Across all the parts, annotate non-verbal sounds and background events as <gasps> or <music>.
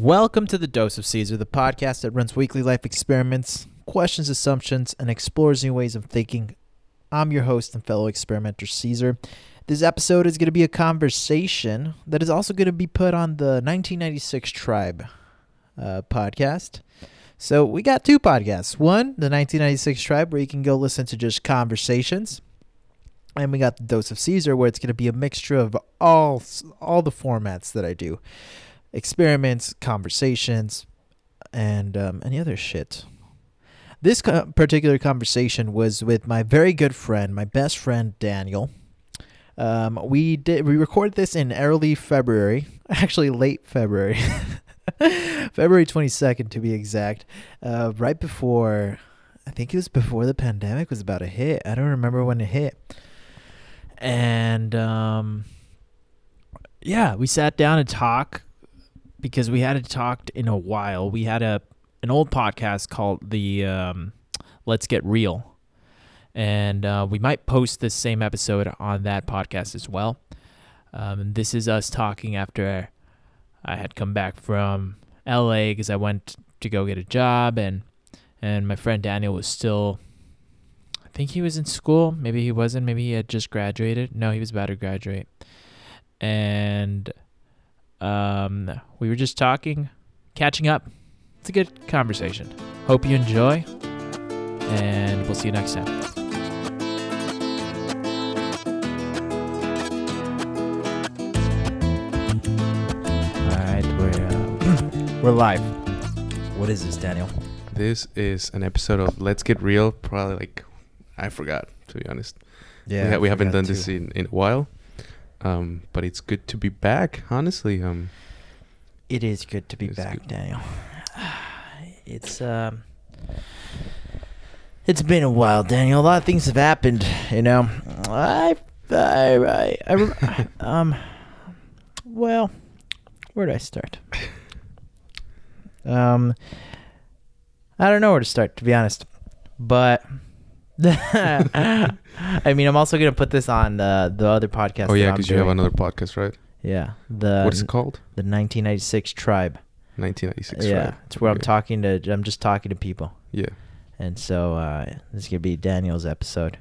Welcome to the Dose of Caesar, the podcast that runs weekly life experiments, questions assumptions, and explores new ways of thinking. I'm your host and fellow experimenter, Caesar. This episode is going to be a conversation that is also going to be put on the 1996 Tribe uh, podcast. So we got two podcasts. One, the 1996 Tribe, where you can go listen to just conversations. And we got the Dose of Caesar, where it's going to be a mixture of all all the formats that I do experiments, conversations, and um, any other shit. This co- particular conversation was with my very good friend, my best friend Daniel. Um, we did we recorded this in early February, <laughs> actually late February, <laughs> February twenty second to be exact, uh, right before. I think it was before the pandemic was about to hit. I don't remember when it hit. And um, yeah, we sat down and talked because we hadn't talked in a while. We had a an old podcast called the um, Let's Get Real, and uh, we might post this same episode on that podcast as well. Um, this is us talking after I had come back from LA because I went to go get a job, and and my friend Daniel was still. I think he was in school. Maybe he wasn't. Maybe he had just graduated. No, he was about to graduate. And um, we were just talking, catching up. It's a good conversation. Hope you enjoy, and we'll see you next time. All right, we're uh, <clears throat> we're live. What is this, Daniel? This is an episode of Let's Get Real. Probably like I forgot to be honest. Yeah, we, ha- we haven't done this in, in a while. Um, but it's good to be back. Honestly, um, It is good to be back, good. Daniel. <sighs> It's um, it's been a while, Daniel. A lot of things have happened. You know, I, I, I, I <laughs> um, well, where do I start? <laughs> Um, I don't know where to start, to be honest. But <laughs> I mean, I'm also gonna put this on uh, the other podcast. oh yeah, because you have another podcast, right? Yeah, the what is it called? the 1996 Tribe. 1996. yeah, right? it's where I'm talking to. I'm just talking to people, Yeah. and so uh, this is gonna be Daniel's episode.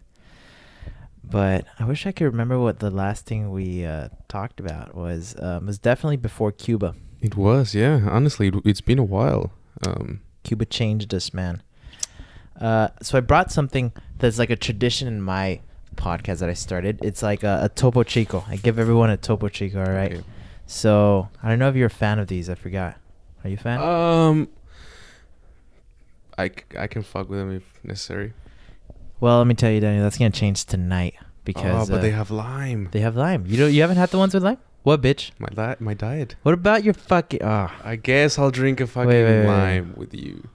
But I wish I could remember what the last thing we uh, talked about was. Um, it was definitely before Cuba. It was. Yeah. Honestly, it, it's been a while. Um, Cuba changed us, man. Uh, so I brought something that's like a tradition in my podcast that I started. It's like a, a Topo Chico. I give everyone a Topo Chico, all right? okay. So I don't know if you're a fan of these. I forgot. Are you a fan? Um, I, c- I can fuck with them if necessary. well, let me tell you, Daniel, that's gonna change tonight because oh, but uh, they have lime. They have lime. You don't. You haven't had the ones with lime. What, bitch? my my diet. What about your fucking? Ah, I guess I'll drink a fucking wait, wait. lime with you.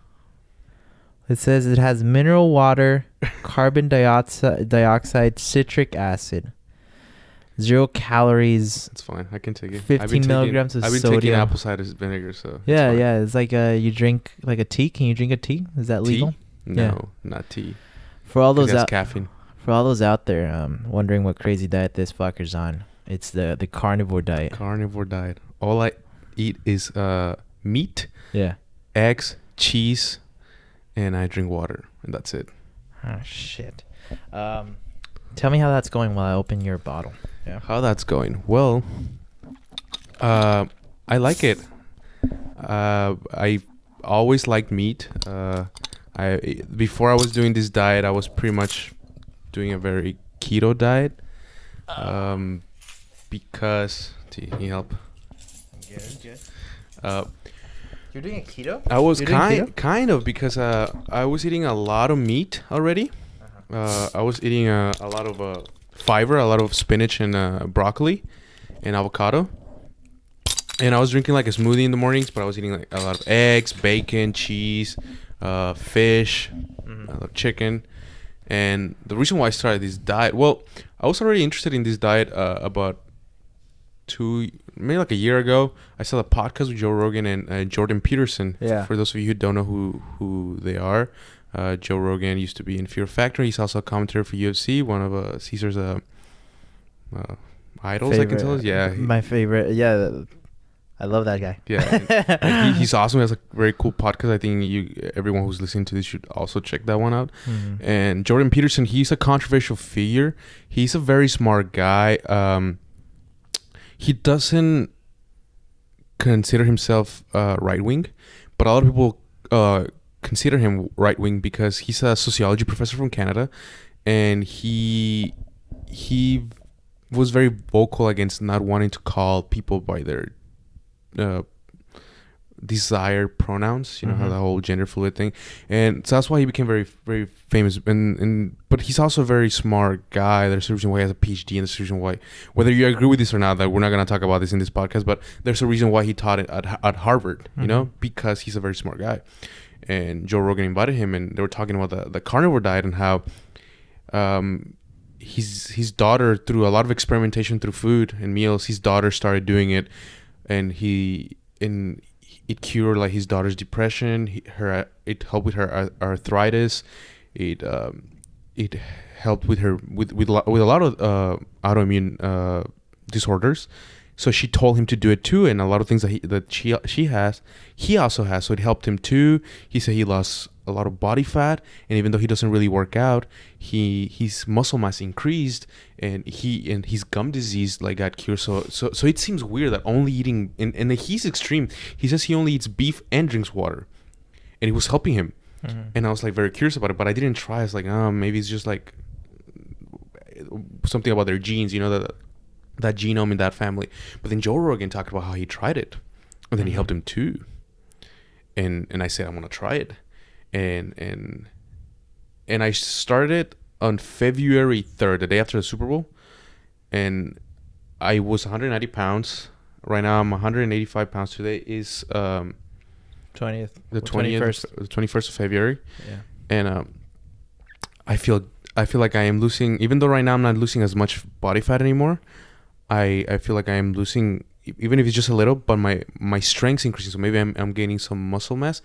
It says it has mineral water, <laughs> carbon dioxide, dioxide, citric acid, zero calories. It's fine. I can take it. I've 15 been taking- milligrams of I've been sodium. taking apple cider vinegar, so Yeah, fine. yeah. It's like uh, you drink like a tea. Can you drink a tea? Is that Tea? legal? No, Yeah. not tea. For all those out, caffeine. for all those out there, um, wondering what crazy diet this fucker's on, it's the the carnivore diet. Carnivore diet. All I eat is uh meat, yeah. eggs, cheese, and I drink water, and that's it. Oh shit. Um, tell me how that's going while I open your bottle. Yeah. How that's going? Well, uh, I like it. Uh, I always liked meat. Uh, I before I was doing this diet, I was pretty much doing a very keto diet. Um, because T, can you help? Good, good. Uh, You're doing a keto? I was You're kind kind of because uh, I was eating a lot of meat already. Uh-huh. Uh, I was eating a, a lot of uh, fiber, a lot of spinach and uh, broccoli, and avocado. And I was drinking like a smoothie in the mornings, but I was eating like a lot of eggs, bacon, cheese, uh, fish, Mhm. a lot of chicken. And the reason why I started this diet, well, I was already interested in this diet uh, about two, maybe like a year ago. I saw the podcast with Joe Rogan and uh, Jordan Peterson. Yeah. For those of you who don't know who who they are, uh, Joe Rogan used to be in Fear Factor. He's also a commentator for UFC, one of uh, Caesar's uh, uh, idols. I can tell. Favorite- Yeah. My favorite. Yeah. I love that guy. Yeah, <laughs> he, he's awesome. He has a very cool podcast. I think you, everyone who's listening to this, should also check that one out. Mhm. And Jordan Peterson, he's a controversial figure. He's a very smart guy. Um, he doesn't consider himself uh, right wing, but a lot of people uh, consider him right wing because he's a sociology professor from Canada, and he he was very vocal against not wanting to call people by their uh, desired pronouns. You know how Mhm. the whole gender fluid thing, and so that's why he became very very famous. And and but he's also a very smart guy. There's a reason why he has a PhD, and there's a reason why whether you agree with this or not, that we're not gonna talk about this in this podcast. But there's a reason why he taught it at at Harvard. You know, because he's a very smart guy. And Joe Rogan invited him, and they were talking about the the carnivore diet and how. Um, his his daughter through a lot of experimentation through food and meals his daughter started doing it and he and it cured like his daughter's depression he, her it helped with her arthritis it um it helped with her with with, with a lot of uh autoimmune uh disorders. So she told him to do it too and a lot of things that he that she she has he also has. So it helped him too. He said he lost a lot of body fat and even though he doesn't really work out he his muscle mass increased and he and his gum disease like got cured. So so so it seems weird that only eating and, and he's extreme. He says he only eats beef and drinks water and it was helping him. Mhm. and i was like very curious about it but i didn't try. I was like oh maybe it's just like something about their genes you know that that genome in that family. But then joe rogan talked about how he tried it and then he Mhm. helped him too. And and i said i'm gonna try it and and and I started on February 3rd, the day after the Super Bowl, and I was 190 pounds. Right now, I'm 185 pounds. Today is um, 20th. the 20th, 21st. the 21st of February, Yeah. and um, I feel I feel like I am losing. Even though right now I'm not losing as much body fat anymore, I I feel like I am losing, even if it's just a little. But my my strength's increasing, so maybe I'm I'm gaining some muscle mass,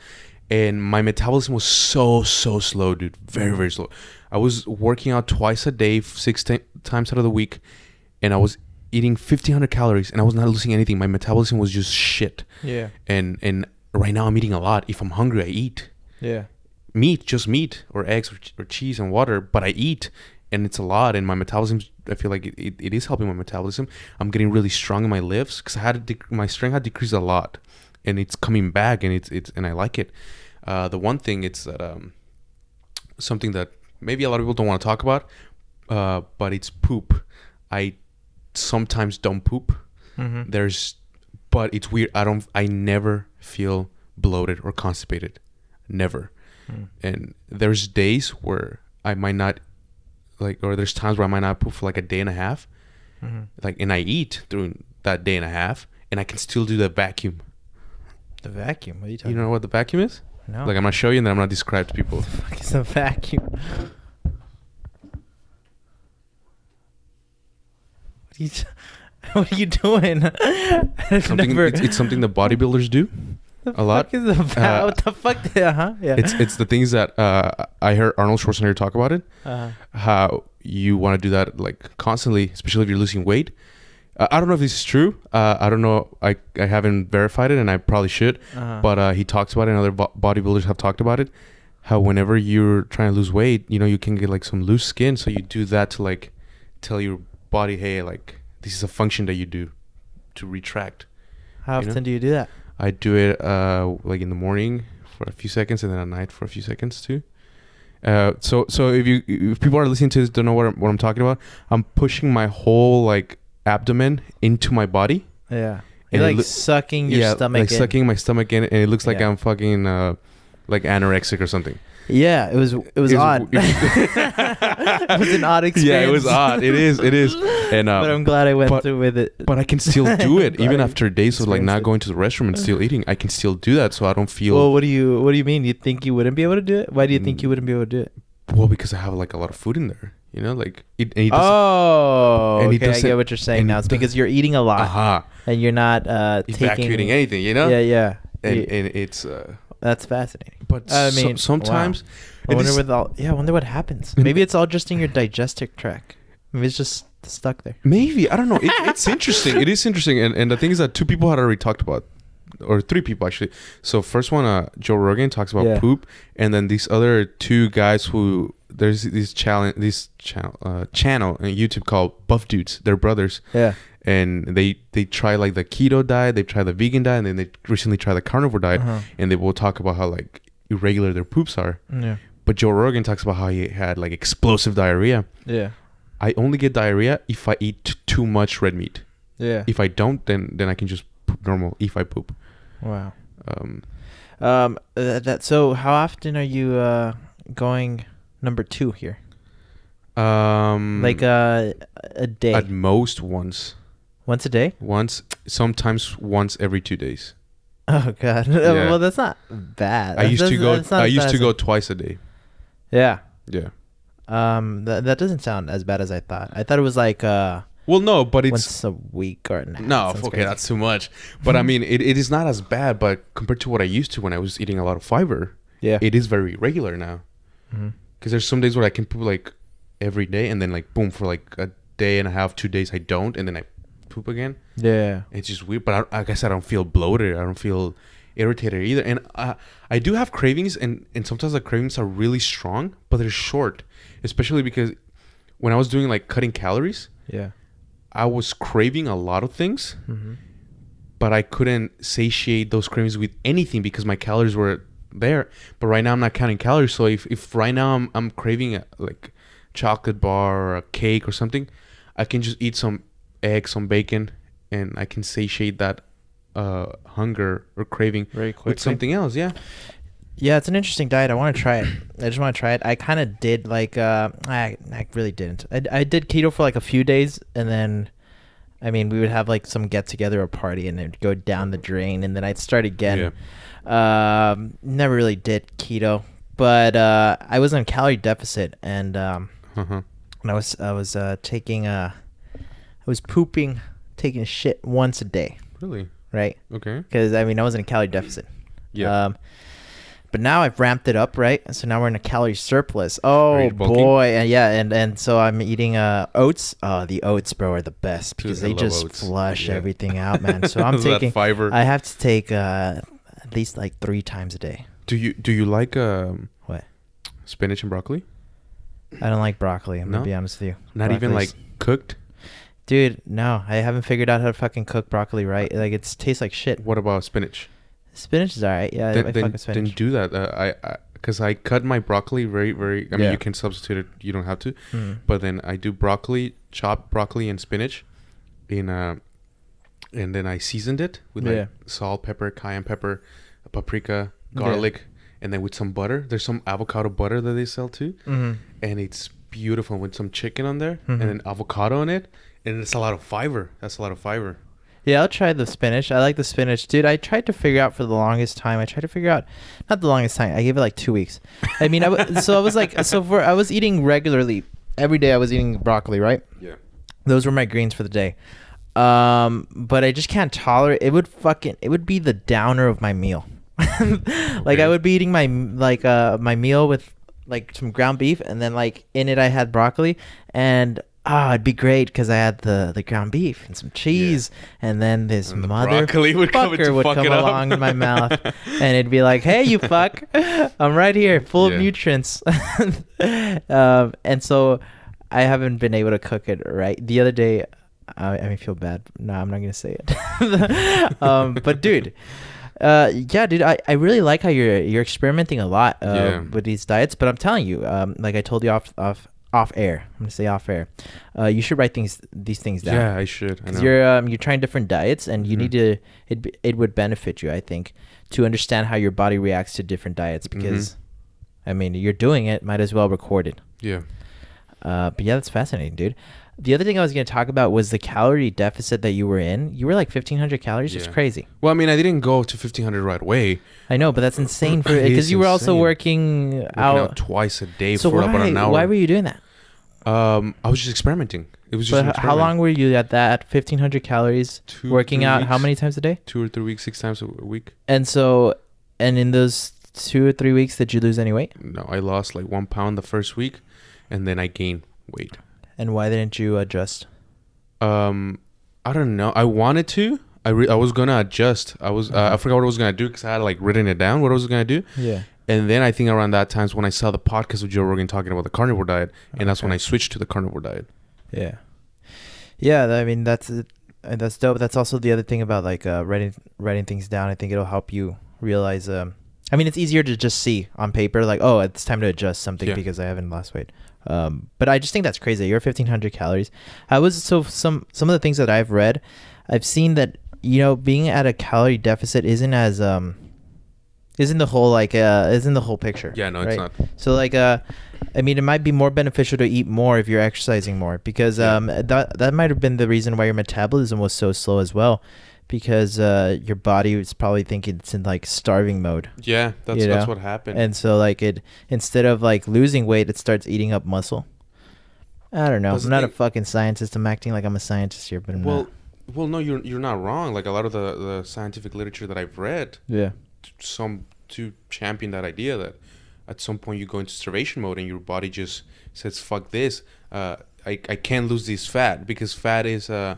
and my metabolism was so so slow, dude. Very very slow. I was working out twice a day, six ti- times out of the week, and I was eating 1500 calories, and I was not losing anything. My metabolism was just shit. Yeah. And and right now I'm eating a lot. If I'm hungry, I eat Yeah. meat, just meat or eggs or, ch- or cheese and water, but I eat and it's a lot. And my metabolism, I feel like it, it, it is helping my metabolism. I'm getting really strong in my lifts because I had to dec- my strength had decreased a lot, and it's coming back, and it's it's and I like it. Uh, the one thing it's that um, something that maybe a lot of people don't want to talk about, uh, but it's poop. I sometimes don't poop. Mm-hmm. There's, but it's weird. I don't. I never feel bloated or constipated. Never Mm. and there's days where I might not like or there's times where I might not poop for like a day and a half Mm-hmm. like and I eat during that day and a half and I can still do the vacuum The vacuum. What are you talking? you know what the vacuum is about? No. like I'm gonna show you and then I'm gonna describe to people <laughs> fuck is a vacuum? What are you, <laughs> what are you doing? <laughs> I've something never- it's, it's something the bodybuilders do a lot. fuck is a va- Uh, what the fuck? Uh huh. Yeah. it's it's the things that uh, I heard Arnold Schwarzenegger talk about it uh, how you want to do that like constantly, especially if you're losing weight. Uh, I don't know if this is true. Uh, I don't know. I, I haven't verified it, and I probably should. uh, But uh, he talks about it, and other bo- bodybuilders have talked about it. How whenever you're trying to lose weight, you know, you can get like some loose skin, so you do that to like tell your body, hey, like this is a function that you do to retract. how you know? often do you do that? I do it uh, like in the morning for a few seconds, and then at night for a few seconds too. Uh, so so if you if people are listening to this don't know what I'm, what I'm talking about, I'm pushing my whole like abdomen into my body. Yeah. And You're like loo- sucking your yeah, stomach like in. sucking my stomach in, and it looks like Yeah. I'm fucking uh, like anorexic or something. Yeah, it was it was odd. <laughs> <laughs> it was an odd experience. <laughs> Yeah, it was odd. It is. It is. And uh, but I'm glad I went but- through with it. but I can still do it even after days of like experienced not it. going to the restroom and still eating. I can still do that, so I don't feel well, well, what do you what do you mean? You think you wouldn't be able to do it? Why do you think you wouldn't be able to do it? Well, because I have like a lot of food in there. You know, like it. And doesn't- Oh, and he okay, I doesn't- get what you're saying and now. he It's because you're eating a lot Aha. and you're not uh, evacuating anything, you know? Yeah, yeah. And, You- and it's uh that's fascinating. but I mean, sometimes I and wonder this- what all. Yeah, I wonder what happens. Maybe it's all just in your digestive tract. Maybe it's just stuck there. Maybe I don't know. It, it's <laughs> interesting. It is interesting, and and the thing is that two people had already talked about, or three people actually. So first one, uh, Joe Rogan talks about Yeah. poop, and then these other two guys who there's this challenge, this channel, uh, channel on YouTube called Buff Dudes. They're brothers, Yeah. and they they try like the keto diet, they try the vegan diet, and then they recently tried the carnivore diet, Uh-huh. and they will talk about how like irregular their poops are. Yeah. But Joe Rogan talks about how he had like explosive diarrhea. Yeah. I only get diarrhea if I eat too much red meat. Yeah. If I don't, then then I can just poop normal. If I poop, Wow. um, Um. uh, that. So, how often are you uh going number two here? um, Like uh, a day, at most once, once a day. once, sometimes once every two days. Oh God. <laughs> Yeah. well, that's not bad. I used to go. I used to go twice a day. Yeah. Yeah. Um. That that doesn't sound as bad as I thought. I thought it was like uh Well, no, but it's once a week or nah, no. sounds Okay, crazy. that's too much. But I mean, it, it is not as bad. But compared to what I used to when I was eating a lot of fiber, yeah. it is very regular now. Mhm. Because there's some days where I can poop like every day, and then like boom for like a day and a half, two days I don't, and then I poop again. Yeah. It's just weird, but I, like I said, I don't feel bloated. I don't feel irritated either. And uh, I do have cravings, and, and sometimes the cravings are really strong, but they're short. Especially because when I was doing like cutting calories, Yeah. I was craving a lot of things, Mm-hmm. but I couldn't satiate those cravings with anything because my calories were there. But right now I'm not counting calories, so if, if right now I'm I'm craving a, like chocolate bar or a cake or something, I can just eat some eggs, some bacon, and I can satiate that uh, hunger or craving with something else. Yeah. Yeah, it's an interesting diet. I want to try it. I just want to try it. I kind of did like uh, I I really didn't. I, I did keto for like a few days, and then, I mean, we would have like some get together or party, and it'd go down the drain, and then I'd start again. Um, never really did keto, but uh, I was on calorie deficit, and um, Uh-huh. and I was I was uh taking uh, I was pooping, taking shit once a day, Really? right? Okay. Because I mean, I was in a calorie deficit. Yeah. Um, but now I've ramped it up, right? So now we're in a calorie surplus. Oh boy, and yeah, and and so I'm eating uh oats. Oh, the oats, bro, are the best because they just oats. flush Yeah. everything out, man. <laughs> So I'm taking. fiber. I have to take uh at least like three times a day. do you do you like um, What? spinach and broccoli? I don't like broccoli. I'm No? gonna be honest with you. Not even like cooked. dude. No, I haven't figured out how to fucking cook broccoli right. Like it tastes like shit. What about spinach? Spinach is alright. Yeah, I then, fuck then, with then do that. Uh, I because I, cut my broccoli very very. I mean, Yeah. you can substitute it. You don't have to. Mm. But then I do broccoli, chopped broccoli and spinach, in uh, and then I seasoned it with like salt, pepper, cayenne pepper, paprika, Yeah. garlic, and then with some butter. There's some avocado butter that they sell too, Mhm. and it's beautiful with some chicken on there Mhm. and then avocado on it, and it's a lot of fiber. That's a lot of fiber. Yeah, I'll try the spinach. I like the spinach, dude. I tried to figure out for the longest time. I tried to figure out, not the longest time. I gave it like two weeks. I mean, I w- <laughs> so I was like, so for I was eating regularly every day. I was eating broccoli, right? Yeah. Those were my greens for the day. Um, but I just can't tolerate. It would fucking. It would be the downer of my meal. <laughs> like I would be eating my like uh my meal with like some ground beef, and then like in it I had broccoli, and ah, it'd be great because I had the the ground beef and some cheese, and then this And the mother broccoli would come fucker would fuck come it up. along in my <laughs> mouth, and it'd be like, "Hey, you fuck, <laughs> I'm right here, full Yeah. of nutrients." <laughs> um, and so I haven't been able to cook it right. The other day, I, I feel bad. No, I'm not gonna say it. um, but dude, uh, yeah, dude, I, I really like how you're you're experimenting a lot uh, Yeah. with these diets. But I'm telling you, um, like I told you off off off air. I'm gonna say off air. Uh, you should write things these things down. Yeah, I should. Because you're um, you're trying different diets, and you Mhm. need to it it would benefit you, I think, to understand how your body reacts to different diets. Mm-hmm. Because, I mean, you're doing it, might as well record it. yeah. Uh, but yeah, that's fascinating, dude. The other thing I was going to talk about was the calorie deficit that you were in. You were like 1,500 calories. It's Yeah. crazy. Well, I mean, I didn't go to 1500 right away. I know, but that's insane for <laughs> because you were also working Working out. out twice a day so for why, about an hour. why were you doing that? Um, I was just experimenting. It was just. But how long were you at that 1,500 calories Two, working out? How many times a day? Two or three weeks, six times a a week. And so, and in those two or three weeks, did you lose any weight? No, I lost like one pound the first week, and then I gained weight. And why didn't you adjust? Um, I don't know. I wanted to. I re- I was gonna adjust. I was uh, I forgot what I was gonna do because I had like written it down what I was gonna do. Yeah. And then I think around that times when I saw the podcast of Joe Rogan talking about the carnivore diet, and that's when I switched to the carnivore diet. Yeah. Yeah, I mean that's. Uh, That's dope. That's also the other thing about like uh, writing writing things down. I think it'll help you realize. Um, I mean, it's easier to just see on paper, like, oh, it's time to adjust something Yeah. because I haven't lost weight. Um, but I just think that's crazy. You're 1,500 calories. I was so some some of the things that I've read, I've seen that you know being at a calorie deficit isn't as um, isn't the whole like uh, isn't the whole picture. Yeah, no, it's not. So like uh I mean it might be more beneficial to eat more if you're exercising more because Yeah. um that that might have been the reason why your metabolism was so slow as well because uh your body is probably thinking it's in like starving mode. Yeah, that's You that's what happened. And so like it instead of like losing weight it starts eating up muscle. I don't know. That's I'm not a fucking scientist. I'm acting like I'm a scientist here, but I'm well, not. well, no, you're you're not wrong. Like a lot of the the scientific literature that I've read, Yeah. some to champion that idea that at some point you go into starvation mode and your body just says fuck this uh, I, I can't lose this fat because fat is uh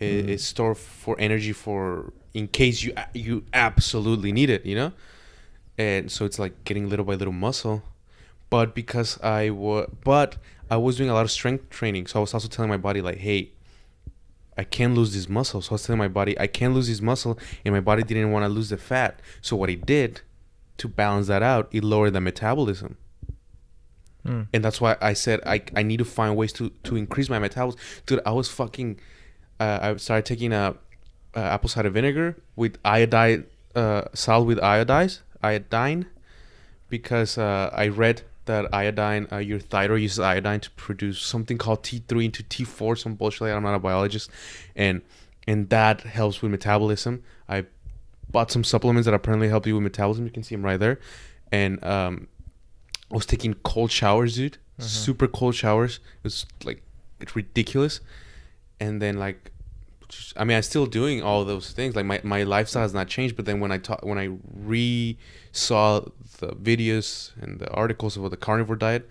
i- Mhm. is stored for energy for in case you you absolutely need it you know and so it's like getting little by little muscle but because I was but I was doing a lot of strength training so I was also telling my body like hey I can't lose this muscle. So I was telling my body, I can't lose this muscle, and my body didn't want to lose the fat. So what it did to balance that out, it lowered the metabolism. Mm. And that's why I said I, I need to find ways to, to increase my metabolism. Dude, I was fucking. Uh, I started taking a, uh apple cider vinegar with iodine, uh, salt with iodize, iodine, because uh, I read that iodine, uh, your thyroid uses iodine to produce something called T3 into T4, some bullshit. I'm not a biologist, and and that helps with metabolism. I bought some supplements that apparently help you with metabolism. You can see them right there, and um, I was taking cold showers, dude. Mhm. Super cold showers. It was like it's ridiculous. And then like, just- I mean, I'm still doing all those things. Like my, my lifestyle has not changed. But then when I talk, when I re saw the videos and the articles about the carnivore diet,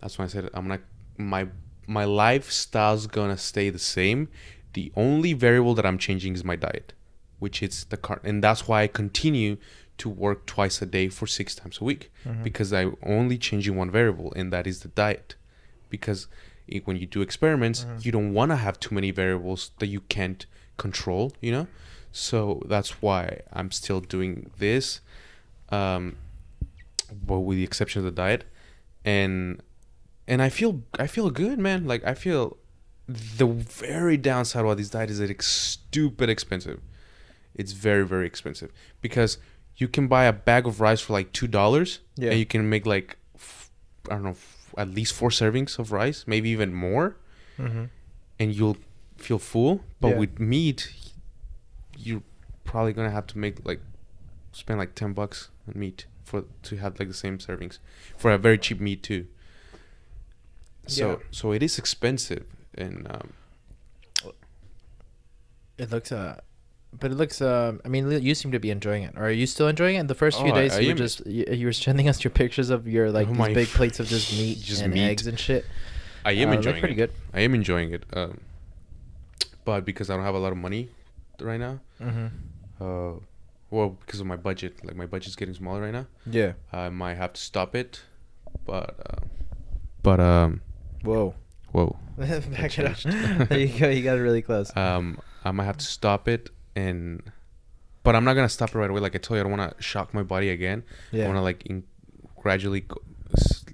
that's when I said I'm gonna my my lifestyle's gonna stay the same. The only variable that I'm changing is my diet, which is the car, and that's why I continue to work twice a day for six times a week Mhm. because I'm only changing one variable, and that is the diet. Because when you do experiments, Mhm. you don't want to have too many variables that you can't control, you know. So that's why I'm still doing this, um, but with the exception of the diet, and and I feel I feel good, man. Like I feel the very downside of this diet is that it's stupid expensive. It's very very expensive because you can buy a bag of rice for like two dollars, Yeah. and you can make like I don't know at least four servings of rice, maybe even more, Mm-hmm. and you'll feel full. But Yeah. with meat, you're probably gonna have to make like spend like ten bucks on meat for to have like the same servings for a very cheap meat too. So Yeah. so it is expensive, and um, It looks uh but it looks uh I mean you seem to be enjoying it. Are you still enjoying it? The first few Oh, days I you were am. just you, you were sending us your pictures of your like Oh these big f- <laughs> plates of just meat just and meat. eggs and shit. I am Uh, enjoying pretty it. good. I am enjoying it. Um, but because I don't have a lot of money right now, Mm-hmm. uh, well, because of my budget, like my budget's getting smaller right now, Yeah. I might have to stop it. But uh, but um, Whoa. whoa. <laughs> Back it up. <laughs> there you go. You got it really close. Um, I might have to stop it, and but I'm not gonna stop it right away. Like I told you, I don't want to shock my body again. I want to like in, gradually go, s-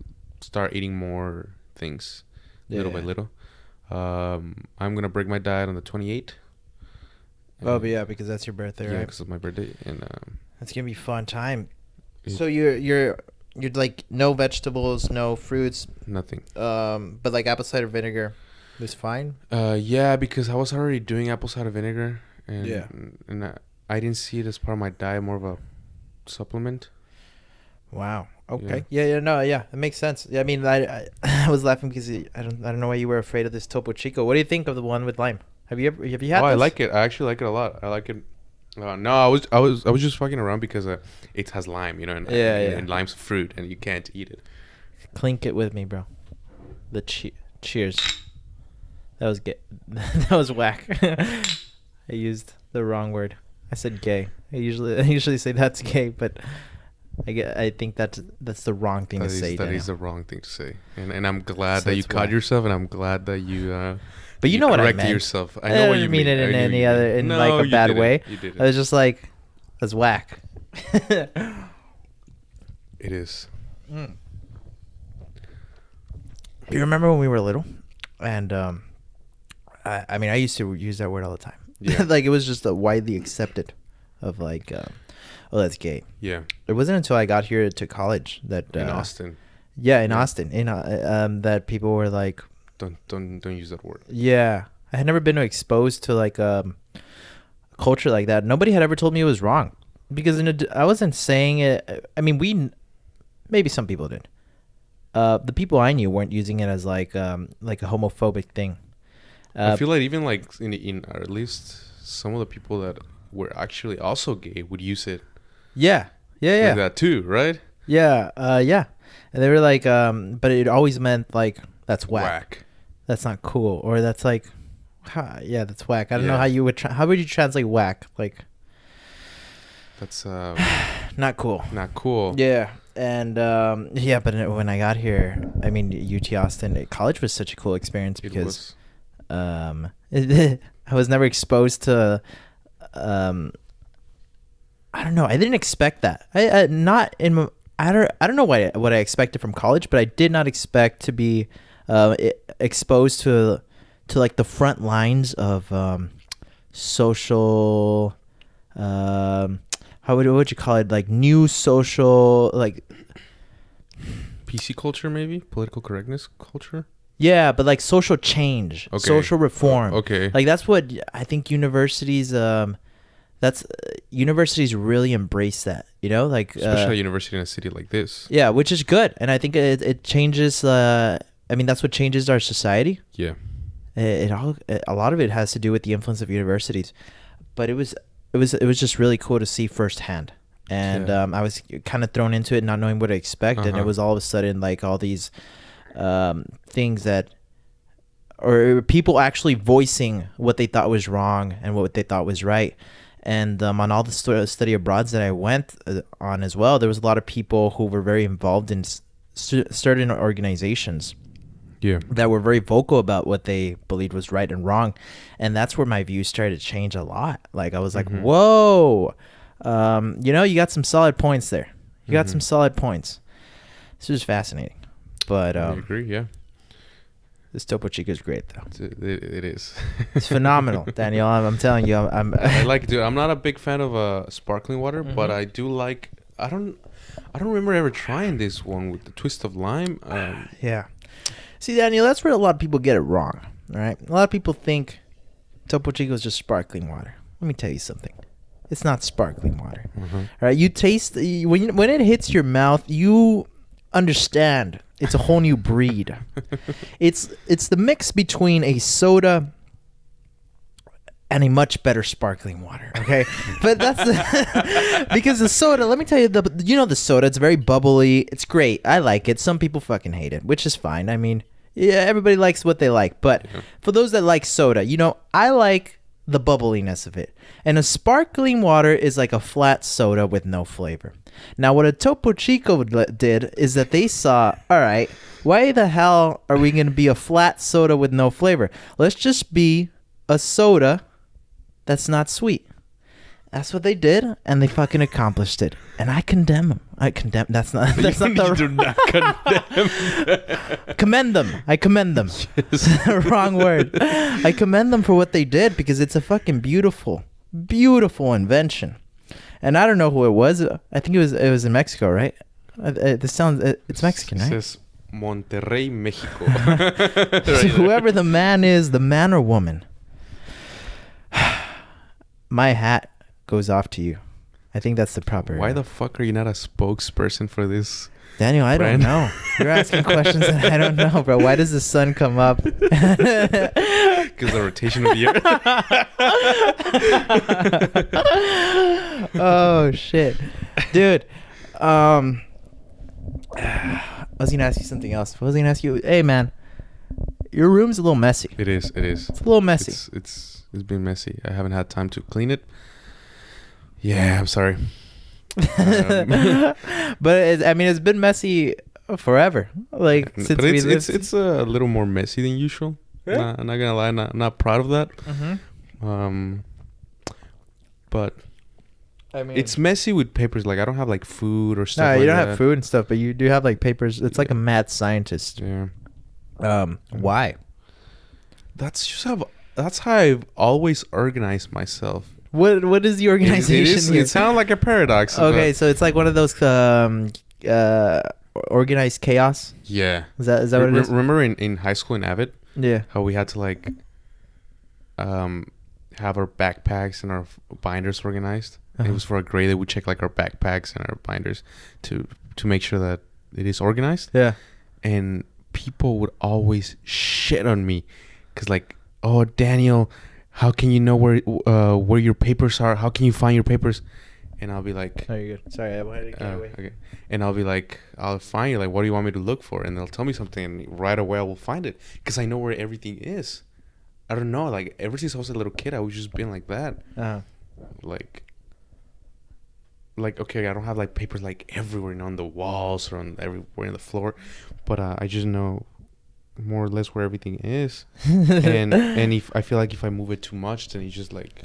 start eating more things, little by little. Um, I'm gonna break my diet on the 28th. Oh, but yeah, because that's your birthday, yeah, right? because of my birthday, and um, That's gonna be fun time. So you're you're you're like no vegetables, no fruits, nothing. um, but like apple cider vinegar is fine. Uh, yeah, because I was already doing apple cider vinegar, and Yeah. and I, I didn't see it as part of my diet, more of a supplement. Wow. Okay. Yeah. Yeah. no. Yeah. It makes sense. Yeah, I mean, I, I <laughs> I was laughing because I don't I don't know why you were afraid of this Topo Chico. What do you think of the one with lime? Have you ever have you had? oh, I like it. I actually like it a lot. I like it. Uh, no, I was I was I was just fucking around because uh, it has lime, you know, and, Yeah, and, yeah. and lime's fruit, and you can't eat it. Clink it with me, bro. The che- cheers. That was gay. <laughs> that was whack. <laughs> I used the wrong word. I said gay. I usually <laughs> I usually say that's gay, but I get, I think that's that's the wrong thing That to is, say. that Daniel. is the wrong thing to say, and and I'm glad So that you caught whack. yourself, and I'm glad that you. Uh, but you know what I meant. yourself. I I know what didn't you mean mean. it in any you other- in, No, like, a bad didn't. way. You did I was just like, that's whack. It is. Mm. You remember when we were little, and um, I, I mean, I used to use that word all the time. Yeah. <laughs> like it was just a widely accepted, of like, uh, oh, that's gay. Yeah. It wasn't until I got here to college that In uh, Austin, Yeah, in Yeah. Austin, in uh, um, that people were like, don't don't don't use that word. yeah, I had never been exposed to like um, a culture like that. Nobody had ever told me it was wrong because in a I wasn't saying it. I mean, we maybe some people did. Uh, the people I knew weren't using it as like um, like a homophobic thing. Uh, I feel like even like in in or at least some of the people that were actually also gay would use it yeah, yeah, yeah, like that too, right? yeah, uh, yeah. And they were like, um, but it always meant like that's whack. That's not cool, or that's like, ha, yeah, that's whack. I don't know how you would tra- how would you translate whack? Like That's uh <sighs> not cool. not cool. Yeah, and um, yeah, but when I got here, I mean, UT Austin college was such a cool experience because. Um, <laughs> I was never exposed to um, I don't know. I didn't expect that. I, I not in I don't I don't know what I, what I expected from college, but I did not expect to be uh, exposed to to like the front lines of um, social um, how would what would you call it like new social like PC culture, maybe political correctness culture. Yeah but like social change Okay. social reform Okay. like that's what i think universities um that's uh, universities really embrace that you know like Especially uh, a university in a city like this. yeah which is good and i think it, it changes uh i mean that's what changes our society Yeah. it, it all a lot of it has to do with the influence of universities but it was it was it was just really cool to see firsthand and Yeah. um, i was kind of thrown into it not knowing what to expect and it Uh-huh. was all of a sudden like all these um, things that or people actually voicing what they thought was wrong and what they thought was right and um, on all the study abroads that i went uh, on as well there was a lot of people who were very involved in certain organizations Yeah. that were very vocal about what they believed was right and wrong and that's where my views started to change a lot like i was like Mhm. whoa um, you know you got some solid points there you got Mhm. some solid points this was fascinating but I um, agree. Yeah. this topo chico is great though It's, it, it is. it's phenomenal <laughs> daniel i'm, I'm telling you i'm, I'm I like it. Dude, I'm not a big fan of uh, sparkling water, but Mhm. I do like. I don't. I don't remember ever trying this one with the twist of lime. Um, <sighs> yeah see daniel that's where a lot of people get it wrong all right a lot of people think topo chico is just sparkling water let me tell you something it's not sparkling water uh-huh. All right, you taste when you, when it hits your mouth, you understand it's a whole new breed. it's it's the mix between a soda and a much better sparkling water. Okay, <laughs> but that's the, <laughs> because the soda. Let me tell you, the you know the soda. It's very bubbly. It's great. I like it. Some people fucking hate it, which is fine. I mean, yeah, everybody likes what they like. But Yeah. for those that like soda, you know, I like the bubbliness of it. And a sparkling water is like a flat soda with no flavor. Now, what a Topo Chico did is that they saw, all right, why the hell are we going to be a flat soda with no flavor? Let's just be a soda that's not sweet. That's what they did, and they fucking accomplished it. And I condemn them. I condemn. That's not. <laughs> That's you, not the. do not condemn. <laughs> commend them. I commend them. <laughs> Wrong word. I commend them for what they did because it's a fucking beautiful, beautiful invention. And I don't know who it was. I think it was it was in Mexico, right? Uh, uh, this sounds uh, it's Mexican, It right? says Monterrey, Mexico. So whoever the man is, the man or woman. <sighs> My hat goes off to you. I think that's the proper. Why the fuck are you not a spokesperson for this? Daniel? I don't know. You're asking questions that I don't know, bro. Why does the sun come up? <laughs> Because the rotation of the earth. <laughs> oh shit, dude. Um, I was gonna ask you something else. I was gonna ask you, hey man, your room's a little messy. It is. It is. It's a little messy. It's it's it's been messy. I haven't had time to clean it. Yeah, I'm sorry. Um, <laughs> but it, I mean, it's been messy forever. Like since but we it's lived. it's it's a little more messy than usual. Really? Not, I'm not gonna lie, not not proud of that. Mhm. Um, but I mean, it's messy with papers. Like I don't have like food or stuff. no, like you don't that. have food and stuff, but you do have like papers. It's like a mad scientist. Yeah, Um, why? that's just how. That's how I've always organized myself. What What is the organization? it, is, it sounds like a paradox. okay, so it's like one of those um uh organized chaos. yeah. Is that is that what it Re- is? Remember in, in high school in Avid, Yeah. how we had to like um have our backpacks and our binders organized. Uh-huh. It was for a grade that we check like our backpacks and our binders to to make sure that it is organized. Yeah. And people would always shit on me because like, oh Daniel, how can you know where uh where your papers are? How can you find your papers? And I'll be like, Oh, you're good. Sorry, I wanted to get uh, away. okay. And I'll be like, I'll find you. Like, what do you want me to look for? And they'll tell me something, and right away I will find it because I know where everything is. I don't know. Like ever since I was a little kid, I was just being like that. Uh-huh. Like, like okay, I don't have like papers like everywhere, you know, on the walls or on everywhere in the floor, but uh, I just know more or less where everything is. <laughs> and and if I feel like if I move it too much, then it's just like.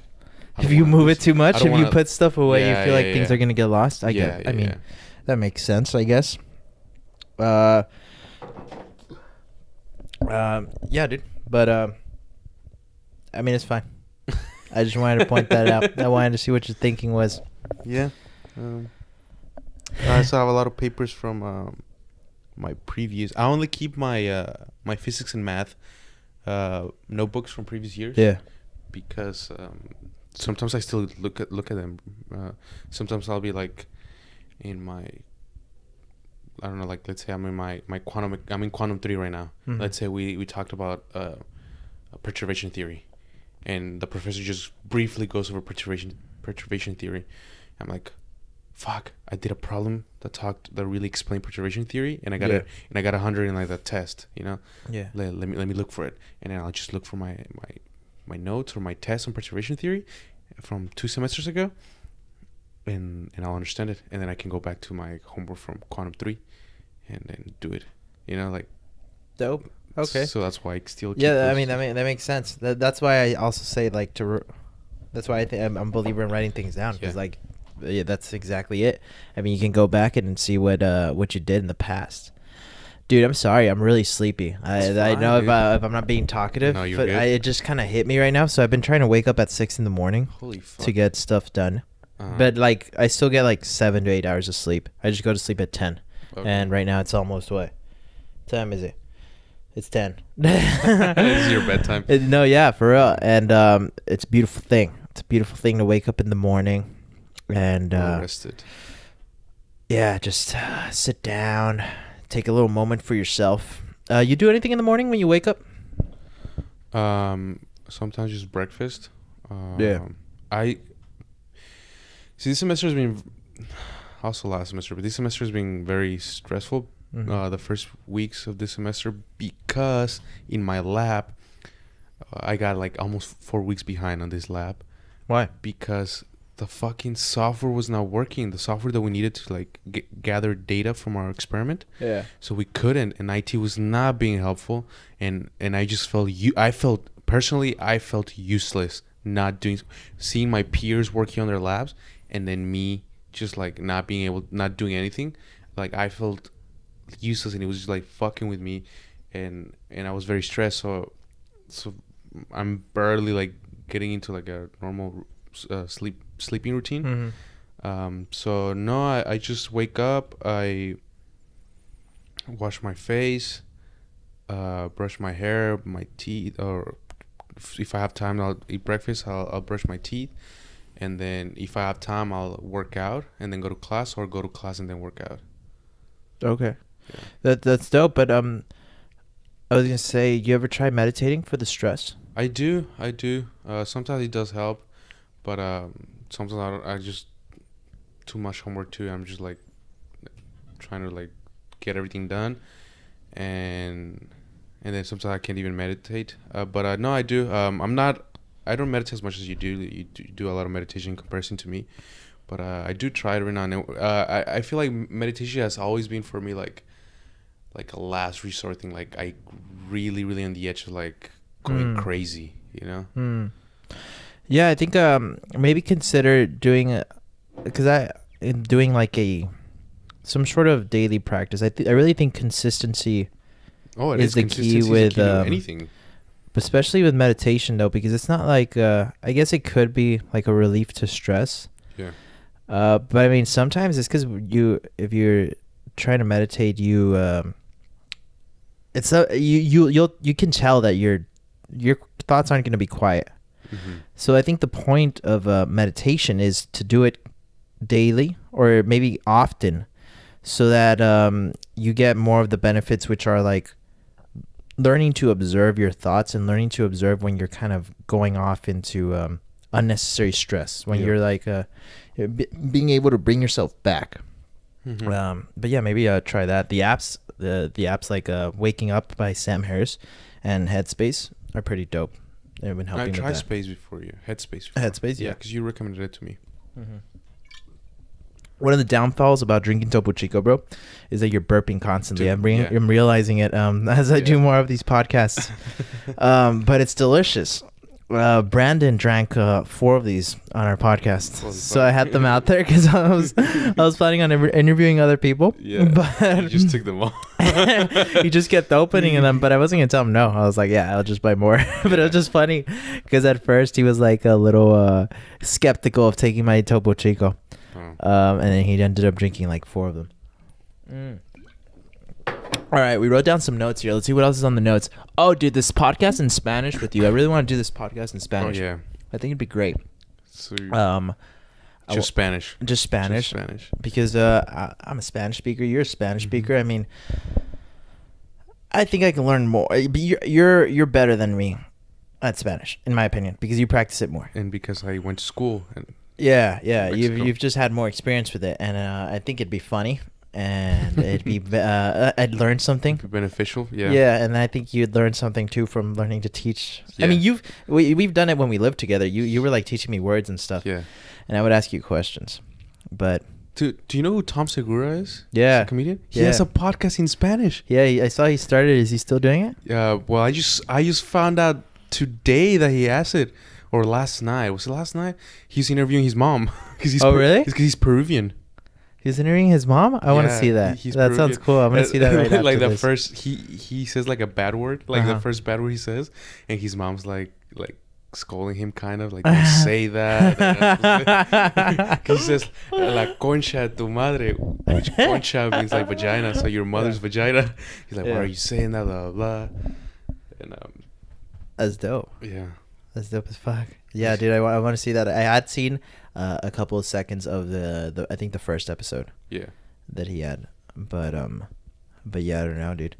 If you move lose- it too much, if you put stuff away, Yeah, you feel like yeah, things are gonna get lost. I yeah, get. yeah, I mean, yeah. that makes sense, I guess. Uh, um, yeah, dude. But um, I mean, it's fine. I just wanted to point that out. <laughs> I wanted to see what your thinking was. Yeah. Um, I also have a lot of papers from um, my previous. I only keep my uh, my physics and math uh, notebooks from previous years. Yeah. Because um, sometimes I still look at look at them. Uh, sometimes I'll be like in my. I don't know. Like let's say I'm in my my quantum. I'm in quantum three right now. Mhm. Let's say we we talked about uh, perturbation theory, and the professor just briefly goes over perturbation perturbation theory. I'm like, fuck! I did a problem that talked that really explained perturbation theory, and I got Yeah. a and I got a hundred in like that test. You know, Yeah. let, let me let me look for it, and then I'll just look for my my my notes or my test on perturbation theory from two semesters ago, and and I'll understand it, and then I can go back to my homework from quantum three, and then do it. You know, like Dope. Okay. So that's why I still. Keep Yeah, I mean that, ma- that makes sense. That, that's why I also say like to. Re- that's why I think I'm, I'm a believer in writing things down because Yeah. like, yeah, that's exactly it. I mean, you can go back and see what uh what you did in the past. Dude, I'm sorry. I'm really sleepy. I, It's I know if. I, if I'm not being talkative, No, but. I, it just kind of hit me right now. So I've been trying to wake up at six in the morning to get stuff done. Uh-huh. But like, I still get like seven to eight hours of sleep. I just go to sleep at ten, Okay. and right now it's almost what time is it? It's ten. <laughs> This is your bedtime. <laughs> No, yeah, for real. And um, it's a beautiful thing. It's a beautiful thing to wake up in the morning, and uh, rested. yeah, just uh, sit down, take a little moment for yourself. Uh, you do anything in the morning when you wake up? Um, sometimes just breakfast. Um, Yeah. I see. This semester has been also last semester, but this semester has been very stressful. Mhm. Uh, the first weeks of this semester because in my lab, uh, I got like almost four weeks behind on this lab Why? because the fucking software was not working. The software that we needed to like g- gather data from our experiment. Yeah. so we couldn't and IT was not being helpful. And and I just felt you I felt personally I felt useless not doing seeing my peers working on their labs and then me just like not being able not doing anything. Like I felt useless and it was just like fucking with me. And and I was very stressed. So so I'm barely like getting into like a normal uh, sleep sleeping routine Mm-hmm. um, so no, I, I just wake up, I wash my face, uh, brush my hair, my teeth, or if- I have time, I'll eat breakfast. I'll, I'll brush my teeth, and then if I have time, I'll work out and then go to class, or go to class and then work out. Okay. Yeah. That that's dope. But um, I was gonna say, you ever try meditating for the stress? I do, I do. Uh, sometimes it does help, but um, sometimes I, don't, I just too much homework too. I'm just like trying to like get everything done, and and then sometimes I can't even meditate. Uh, but uh, no, I do. Um, I'm not. I don't meditate as much as you do. You do, you do a lot of meditation in comparison to me, but uh, I do try it every now and then. Uh, I I feel like meditation has always been for me like like a last resort thing. Like I really really on the edge of like going Mm. crazy. You know. Hmm. Yeah, I think um maybe consider doing because I in doing like a some sort of daily practice. I th- I really think consistency, Oh, it Is is the key consistency is the with, key um, anything. especially with meditation though, because it's not like uh I guess it could be like a relief to stress. Yeah. Uh, but I mean sometimes it's because you if you're trying to meditate, you um, it's a you you you'll you can tell that your your thoughts aren't going to be quiet. Hmm So I think the point of uh, meditation is to do it daily or maybe often, so that um, you get more of the benefits, which are like learning to observe your thoughts and learning to observe when you're kind of going off into um, unnecessary stress. When Yeah. you're like uh, b- being able to bring yourself back. Mhm. Um, but yeah, maybe uh, try that. The apps, the the apps like uh, Waking Up by Sam Harris and Headspace are pretty dope. They've been helping I tried. Space before you. Headspace. Before. Headspace, yeah. because you recommended it to me. Mm-hmm. One of the downfalls about drinking Topo Chico, bro, is that you're burping constantly. Dude, I'm, bring, yeah. I'm realizing it um, <laughs> as I do more of these podcasts. <laughs> um, but it's delicious. Uh, Brandon drank uh, four of these on our podcast, Holy so I had them out there because I was I was planning on interviewing other people. <laughs> Yeah, but you just took them all. <laughs> he just kept opening them, but I wasn't gonna tell him no. I was like, yeah, I'll just buy more. <laughs> but it was just funny because at first he was like a little uh, skeptical of taking my Topo Chico, Oh. um, and then he ended up drinking like four of them. Mm. All right, we wrote down some notes here. Let's see what else is on the notes. Oh, dude, this podcast in Spanish with you. I really want to do this podcast in Spanish. Oh yeah. I think it'd be great. So Um, just Spanish. just Spanish. Just Spanish. because uh, I, I'm a Spanish speaker. You're a Spanish Mhm. speaker. I mean, I think I can learn more. Uh, But you're you're you're better than me at Spanish, in my opinion, because you practice it more. And because I went to school and Yeah, yeah. You've you've just had more experience with it, and uh, I think it'd be funny, and it'd be uh, I'd learn something. be beneficial. Yeah. Yeah. and I think you'd learn something too from learning to teach. I mean, you've we, we've done it when we lived together. You you were like teaching me words and stuff, Yeah. and I would ask you questions. But Dude, do you know who Tom Segura is? Yeah. He's a comedian. He Yeah. has a podcast in Spanish. yeah, I saw he started. Is he still doing it? Yeah. Well, I just I just found out today that he has it, or last night. Was it last night? He's interviewing his mom. <laughs> he's Oh, really? Because he's Peruvian. He's interviewing his mom. I want to Yeah, see that. he's that sounds Peruvian. cool. I'm gonna see that right <laughs> after like the this. first he he says like a bad word, like Uh-huh. the first bad word he says, and his mom's like like scolding him kind of like don't <laughs> say that. <laughs> He says la concha de tu madre, which concha means like vagina, so your mother's vagina. He's like, Yeah. why are you saying that? Blah blah. blah. And um, That's dope. yeah, That's dope as fuck. Yeah, dude. I, I, want to see that. I had seen uh, a couple of seconds of the, the I think the first episode yeah. that he had, but um, but yeah, I don't know, dude.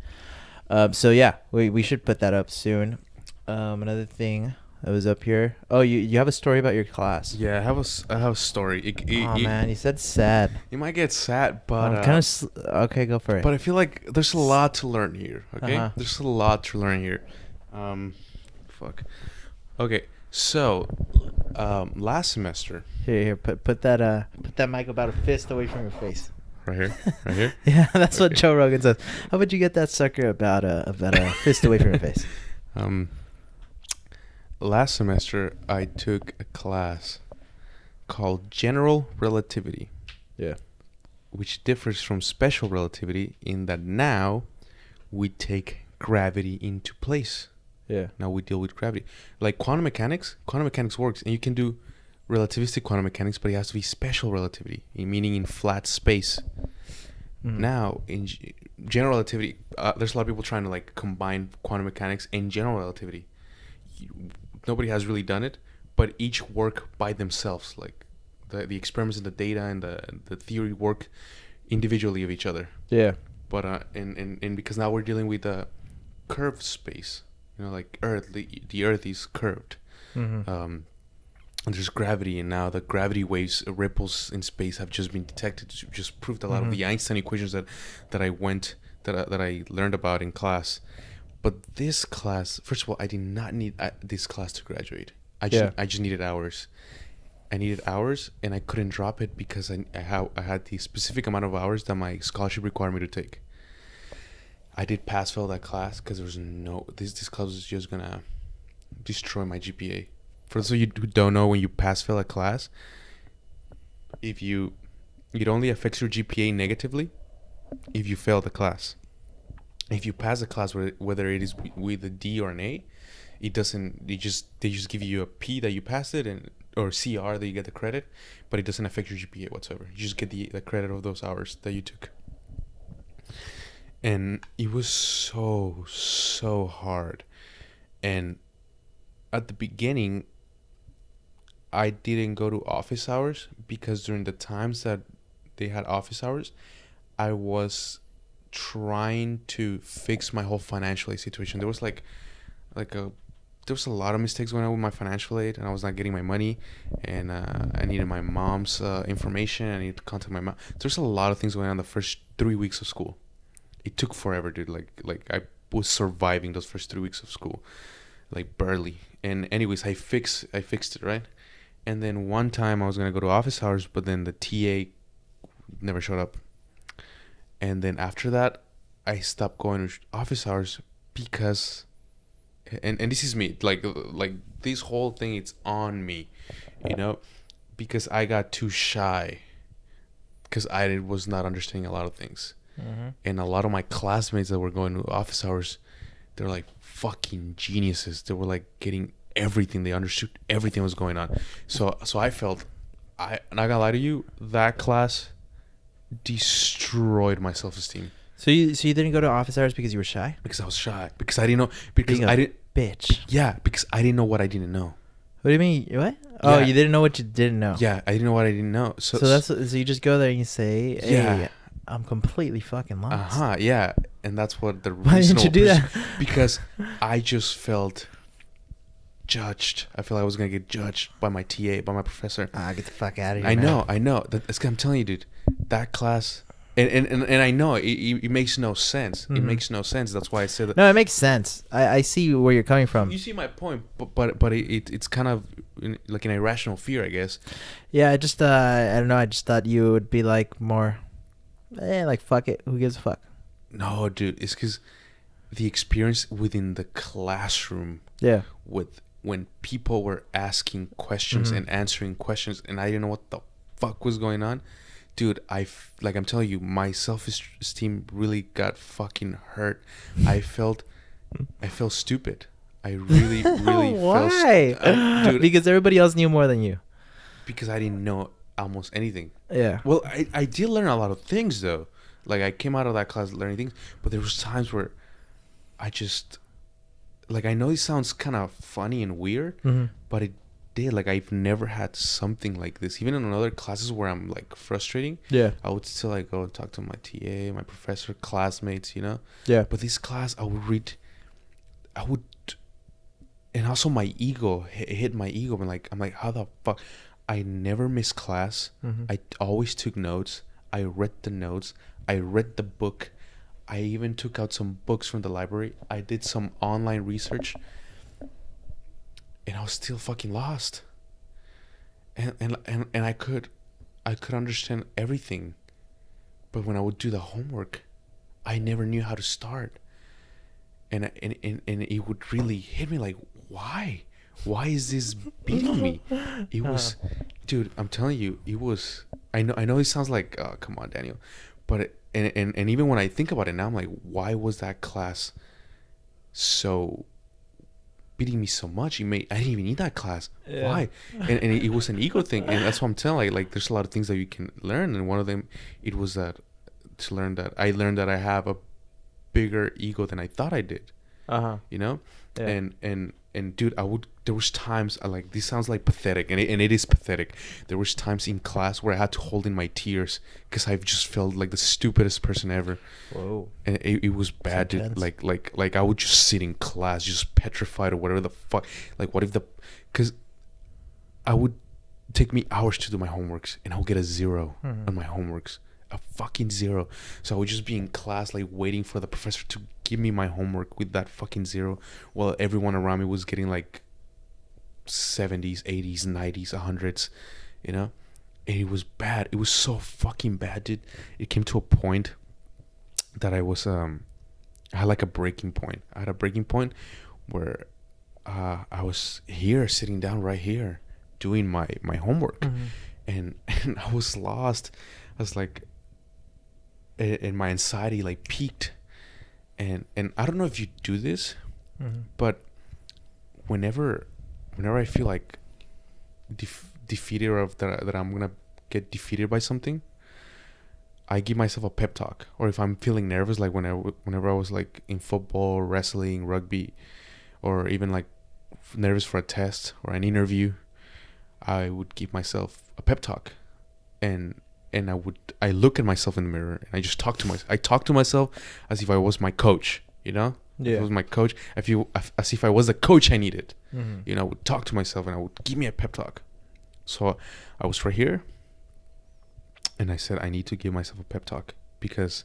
Um, so yeah, we we should put that up soon. Um, another thing that was up here. Oh, you you have a story about your class. Yeah, I have a, I have a story. It, it, Oh it, man, you said sad. You might get sad, but I'm uh, kind of sl- okay. Go for it. But I feel like there's a lot to learn here. Okay, Uh-huh. there's a lot to learn here. Um, fuck. Okay, so um, last semester, here, here, put put that uh put that mic about a fist away from your face. right here, right here. <laughs> Yeah, that's what. Joe Rogan says. How would you get that sucker about a about a fist away from your face? <laughs> Um, last semester I took a class called General Relativity, Yeah. which differs from Special Relativity in that now we take gravity into place. Yeah. now we deal with gravity like quantum mechanics quantum mechanics works and you can do relativistic quantum mechanics but it has to be special relativity meaning in flat space Mm. now in g- general relativity uh, there's a lot of people trying to like combine quantum mechanics and general relativity You- nobody has really done it but each work by themselves like the, the experiments and the data and the, the theory work individually of each other Yeah. but uh, and, and and because now we're dealing with a curved space, you know, like Earth, the, the Earth is curved. Mm-hmm. Um, and there's gravity, and now the gravity waves, uh, ripples in space have just been detected. to Just proved a lot Mhm. of the Einstein equations that that I went that I, that I learned about in class. But this class, first of all, I did not need uh, this class to graduate. I Yeah. just I just needed hours. I needed hours, and I couldn't drop it because I I, ha- I had the specific amount of hours that my scholarship required me to take. I did pass fail that class because there was no this this class was just gonna destroy my GPA. For those of you who don't know, when you pass fail a class, if you it only affects your GPA negatively if you fail the class. If you pass the class, whether it is with a D or an A, it doesn't. They just they just give you a P that you passed it and or CR that you get the credit, but it doesn't affect your GPA whatsoever. You just get the the credit of those hours that you took. And it was so so hard, and at the beginning, I didn't go to office hours because during the times that they had office hours, I was trying to fix my whole financial aid situation. There was like like a there was a lot of mistakes going on with my financial aid, and I was not getting my money, and uh, I needed my mom's uh, information. I needed to contact my mom. There's a lot of things going on the first three weeks of school. It took forever, dude. Like like I was surviving those first three weeks of school, like barely. And anyways, I fix I fixed it right, and then one time I was gonna go to office hours, but then the TA never showed up. And then after that, I stopped going to office hours because, and and this is me, like like this whole thing, it's on me, you know, because I got too shy. Because I was not understanding a lot of things, Mm-hmm. and a lot of my classmates that were going to office hours, they're like fucking geniuses. They were like getting everything. They understood everything was going on. So so I felt, I not gonna lie to you, that class destroyed my self esteem So you so you didn't go to office hours because you were shy? because I was shy because I didn't know because Being I didn't bitch. yeah because I didn't know what I didn't know. What do you mean? What? Oh, Yeah. you didn't know what you didn't know. Yeah, I didn't know what I didn't know. So So, that's so you just go there and you say, "Hey, Yeah. I'm completely fucking uh lost." huh yeah, and that's what the Why didn't you do that? <laughs> because I just felt judged. I feel like I was gonna get judged by my TA, by my professor. Ah, get the fuck out of here. I man. know, I know. That, that's, I'm telling you, dude. That class, and and, and, and I know it, it, it makes no sense. It Mhm. makes no sense. That's why I said that. No, it makes sense. I, I see where you're coming from. You see my point, but but but it, it it's kind of like an irrational fear, I guess. Yeah, I just uh, I don't know. I just thought you would be like more, eh, like fuck it. Who gives a fuck? No, dude, it's because the experience within the classroom Yeah. with when people were asking questions Mhm. and answering questions, and I didn't know what the fuck was going on. Dude, I f- like I'm telling you, my self esteem really got fucking hurt. I felt, I felt stupid. I really, <laughs> really felt. Why? st- uh, dude, because everybody else knew more than you. because I didn't know almost anything. Yeah. Well, I, I did learn a lot of things though. Like I came out of that class learning things, but there was times where I just like I know it sounds kind of funny and weird, hmm but it did. Like I've never had something like this. Even in other classes where I'm like frustrating, Yeah. I would still like go and talk to my TA, my professor, classmates, you know. Yeah. But this class, I would read, I would, and also my ego hit, hit my ego. And like I'm like, how the fuck? I never missed class. hmm I always took notes. I read the notes. I read the book. I even took out some books from the library. I did some online research. And I was still fucking lost. And and and, and I could I could understand everything. But when I would do the homework, I never knew how to start. And and and, and it would really hit me like, why? Why is this beating me? It was dude i'm telling you it was i know i know it sounds like oh come on daniel but it, and, and and even when i think about it now i'm like why was that class so beating me so much it made i didn't even need that class Yeah. why and, and it, it was an ego thing and that's what i'm telling like, like there's a lot of things that you can learn and one of them it was that to learn that i learned that i have a bigger ego than i thought i did Uh huh. you know Yeah. and and and dude i would there was times I like this sounds like pathetic and it, and it is pathetic. There was times in class where i had to hold in my tears because i've just felt like the stupidest person ever. Whoa. and it, it was bad dude. like like like i would just sit in class just petrified or whatever the fuck. Like what if the because i would take me hours to do my homeworks and i'll get a 0 Mhm. on my homeworks a fucking zero. So I would just be in class, like waiting for the professor to give me my homework with that fucking zero, while everyone around me was getting like 70s, 80s, 90s, 100s, you know? And it was bad. It was so fucking bad, dude. It came to a point that I was, um, I had like a breaking point. I had a breaking point where uh, I was here, sitting down right here, doing my, my homework. Mm-hmm. And, <laughs> and I was lost. I was like, and, my anxiety like peaked. And, and I don't know if you do this, Mm-hmm. but whenever whenever I feel like def- defeated or that, that I'm gonna get defeated by something, I give myself a pep talk. Or if I'm feeling nervous, like whenever whenever I was like in football, wrestling, rugby, or even like nervous for a test or an interview, I would give myself a pep talk, and and I would I look at myself in the mirror and I just talk to myself. I talk to myself as if I was my coach. You know, if Yeah. I was my coach. If you as if I was the coach I needed Mm-hmm. you know, I would talk to myself and I would give me a pep talk. So I was right here and I said I need to give myself a pep talk because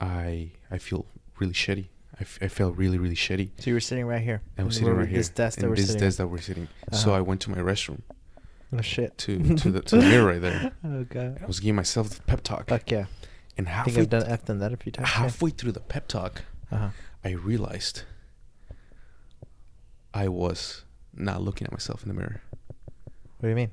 I I feel really shitty. I, f- I felt really really shitty. So you were sitting right here. I was in sitting right here This desk that in we're this sitting. desk that we're sitting. So Uh-huh. I went to my restroom Oh shit. to to the to the mirror right there. <laughs> Oh god. I was giving myself the pep talk. Fuck yeah. And I halfway think I've done I've done that a few times. halfway through the pep talk, Uh huh. I realized I was not looking at myself in the mirror. What do you mean?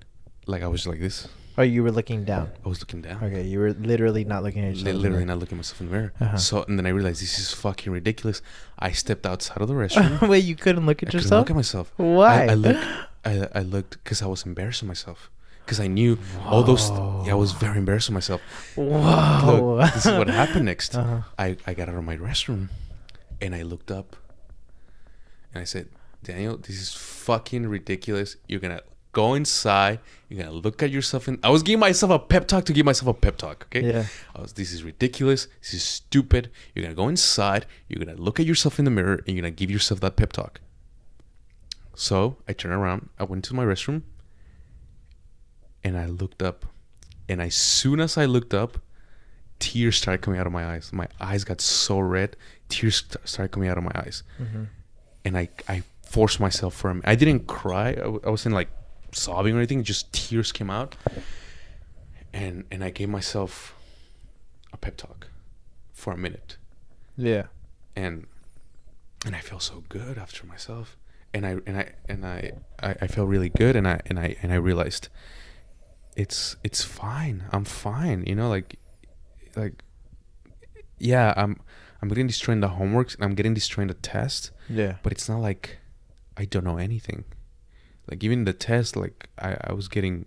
Like I was like this. Oh, you were looking down. I was looking down. Okay, you were literally not looking at yourself. The literally not looking at myself in the mirror. Uh-huh. So and then I realized this is fucking ridiculous. I stepped outside of the <laughs> restroom. Wait, you couldn't look I at couldn't yourself? look at myself. Why? I, I looked. <gasps> <laughs> I, I looked because I was embarrassed of myself. Because I knew all those. yeah, I was very embarrassed of myself. Whoa. Look, this is what happened next. <laughs> Uh-huh. I, I got out of my restroom, and I looked up, and I said, "Daniel, this is fucking ridiculous. You're gonna go inside. You're gonna look at yourself in." I was giving myself a pep talk to give myself a pep talk. Okay. Yeah. I was, this is ridiculous. This is stupid. You're gonna go inside. You're gonna look at yourself in the mirror, and you're gonna give yourself that pep talk. So I turned around. I went to my restroom, and I looked up. And as soon as I looked up, tears started coming out of my eyes. My eyes got so red. Tears started coming out of my eyes, Mm-hmm. and I I forced myself for a minute. I didn't cry. I, w- I wasn't like sobbing or anything. Just tears came out, and and I gave myself a pep talk for a minute, Yeah. and and I felt so good after myself, and I and I and I I, I felt really good, and I and I and I realized it's it's fine. I'm fine. You know, like like yeah, I'm I'm getting destroyed in the homeworks, and I'm getting destroyed in the test, Yeah. but it's not like I don't know anything. Like even the test, like I, I was getting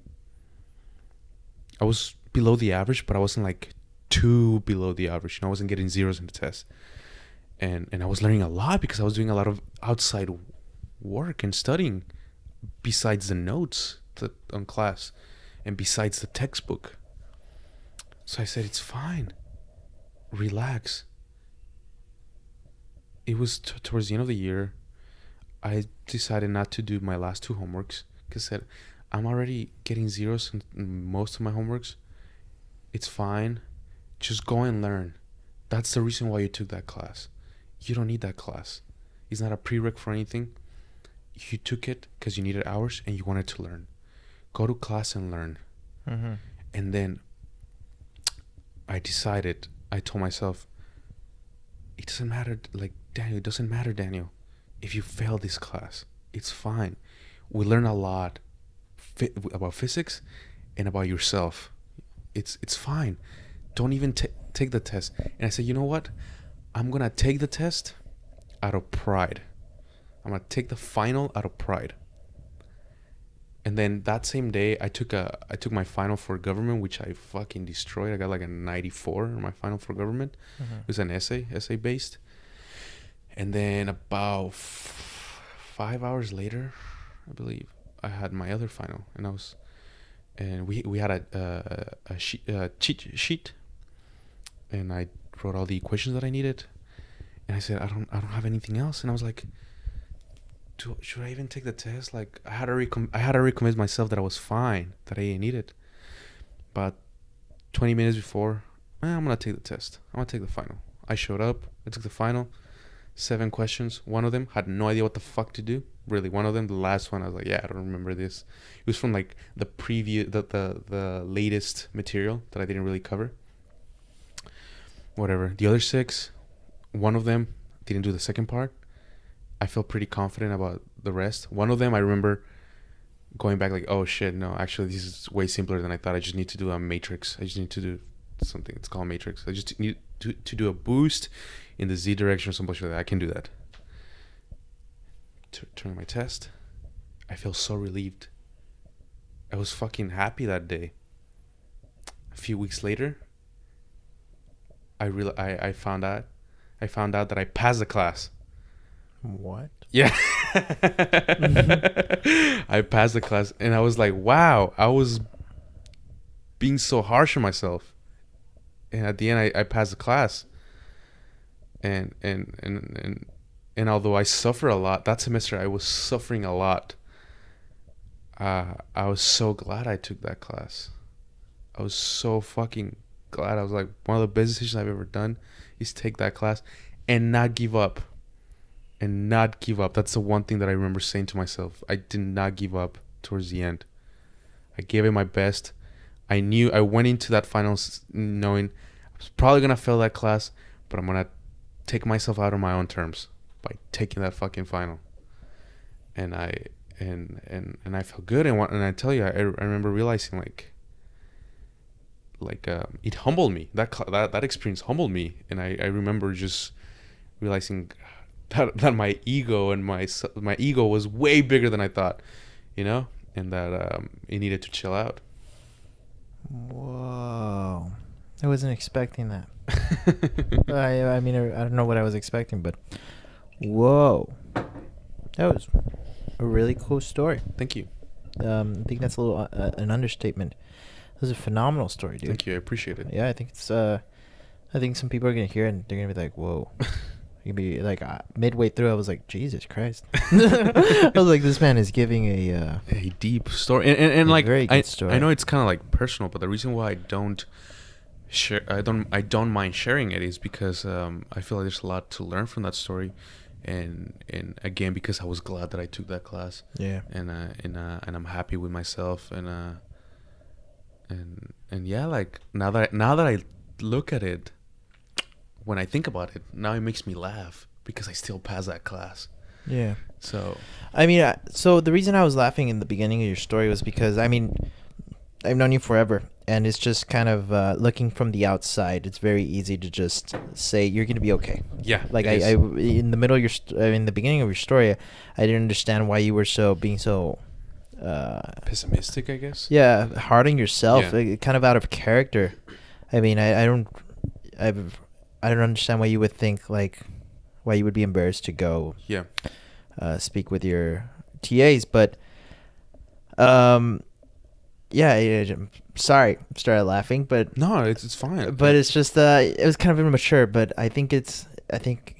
I was below the average, but I wasn't like too below the average. You know, I wasn't getting zeros in the test. And and I was learning a lot because I was doing a lot of outside work and studying besides the notes that on class and besides the textbook. So I said it's fine. Relax it was t- towards the end of the year. I decided not to do my last two homeworks because I said I'm already getting zeros in, in most of my homeworks. It's fine. Just go and learn. That's the reason why you took that class. You don't need that class. It's not a prereq for anything. You took it because you needed hours and you wanted to learn. Go to class and learn. Mm-hmm. And then I decided, I told myself, it doesn't matter, like, Daniel, it doesn't matter, Daniel. If you fail this class, it's fine. We learn a lot fi- about physics and about yourself. It's it's fine. Don't even ta take the test. And I said, you know what? I'm gonna take the test out of pride. I'm gonna take the final out of pride. And then that same day, I took a I took my final for government, which I fucking destroyed. I got like a 94 on my final for government. Mm-hmm. It was an essay, essay based. And then about f- five hours later, I believe, I had my other final, and I was, and we we had a a, a sheet, a cheat sheet, and I wrote all the equations that I needed, and I said I don't I don't have anything else, and I was like, do, should I even take the test? Like I had already I had already convinced myself that I was fine, that I didn't need it, but 20 minutes before, eh, I'm gonna take the test. I'm gonna take the final. I showed up. I took the final. Seven questions. One of them had no idea what the fuck to do. Really, one of them, the last one, I was like, yeah, I don't remember this. It was from like the preview, the the, the latest material that I didn't really cover. Whatever. The other six, one of them didn't do the second part. I felt pretty confident about the rest. One of them, I remember going back like, oh shit, no, actually this is way simpler than I thought. I just need to do a matrix. I just need to do something. It's called matrix. I just need to, to do a boost in the z direction or some bullshit like that. I can do that. T- turn my test. I feel so relieved. I was fucking happy that day. A few weeks later, I real I, I found out I found out that I passed the class. What? Yeah. I passed the class and I was like, wow, I was being so harsh on myself. And at the end I, I passed the class. And and and and and although I suffer a lot, that semester I was suffering a lot. Uh, I was so glad I took that class. I was so fucking glad. I was like, one of the best decisions I've ever done is take that class and not give up and not give up. That's the one thing that I remember saying to myself. I did not give up towards the end. I gave it my best. I knew I went into that finals knowing I was probably gonna fail that class, but I'm gonna take myself out on my own terms by taking that fucking final. And I and and and I felt good. And and I tell you, I, I remember realizing like like uh, it humbled me. That that that experience humbled me, and I I remember just realizing that that my ego and my my ego was way bigger than I thought, you know, and that um, it needed to chill out. Whoa, I wasn't expecting that. <laughs> I I mean I, I don't know what I was expecting, but whoa, that was a really cool story. Thank you. Um, I think that's a little uh, an understatement. That was a phenomenal story, dude. Thank you. I appreciate it. Yeah, I think it's. Uh, I think some people are gonna hear it and they're gonna be like, "Whoa." <laughs> You'd be like uh, midway through, I was like, Jesus Christ! <laughs> I was like, this man is giving a uh, a deep story, and, and, and like very I, story. I know it's kind of like personal, but the reason why I don't share, I don't, I don't mind sharing it is because um, I feel like there's a lot to learn from that story, and and again because I was glad that I took that class. Yeah. And uh, and uh, and I'm happy with myself, and uh, and and yeah, like now that I, now that I look at it when I think about it, now it makes me laugh because I still pass that class. Yeah. So I mean, so the reason I was laughing in the beginning of your story was because I mean, I've known you forever, and it's just kind of uh, looking from the outside. It's very easy to just say you're gonna be okay. yeah, Like I. I, in the middle of your, st- uh, in the beginning of your story, I didn't understand why you were so being so, uh, pessimistic, I guess. yeah, hard on yourself, Yeah. like, kind of out of character. I mean, I, I don't, I've, I don't understand why you would think like, why you would be embarrassed to go Yeah. uh, speak with your TAs, but um, yeah, I'm sorry, started laughing, but No, it's it's fine. but it's just uh, it was kind of immature, but I think it's I think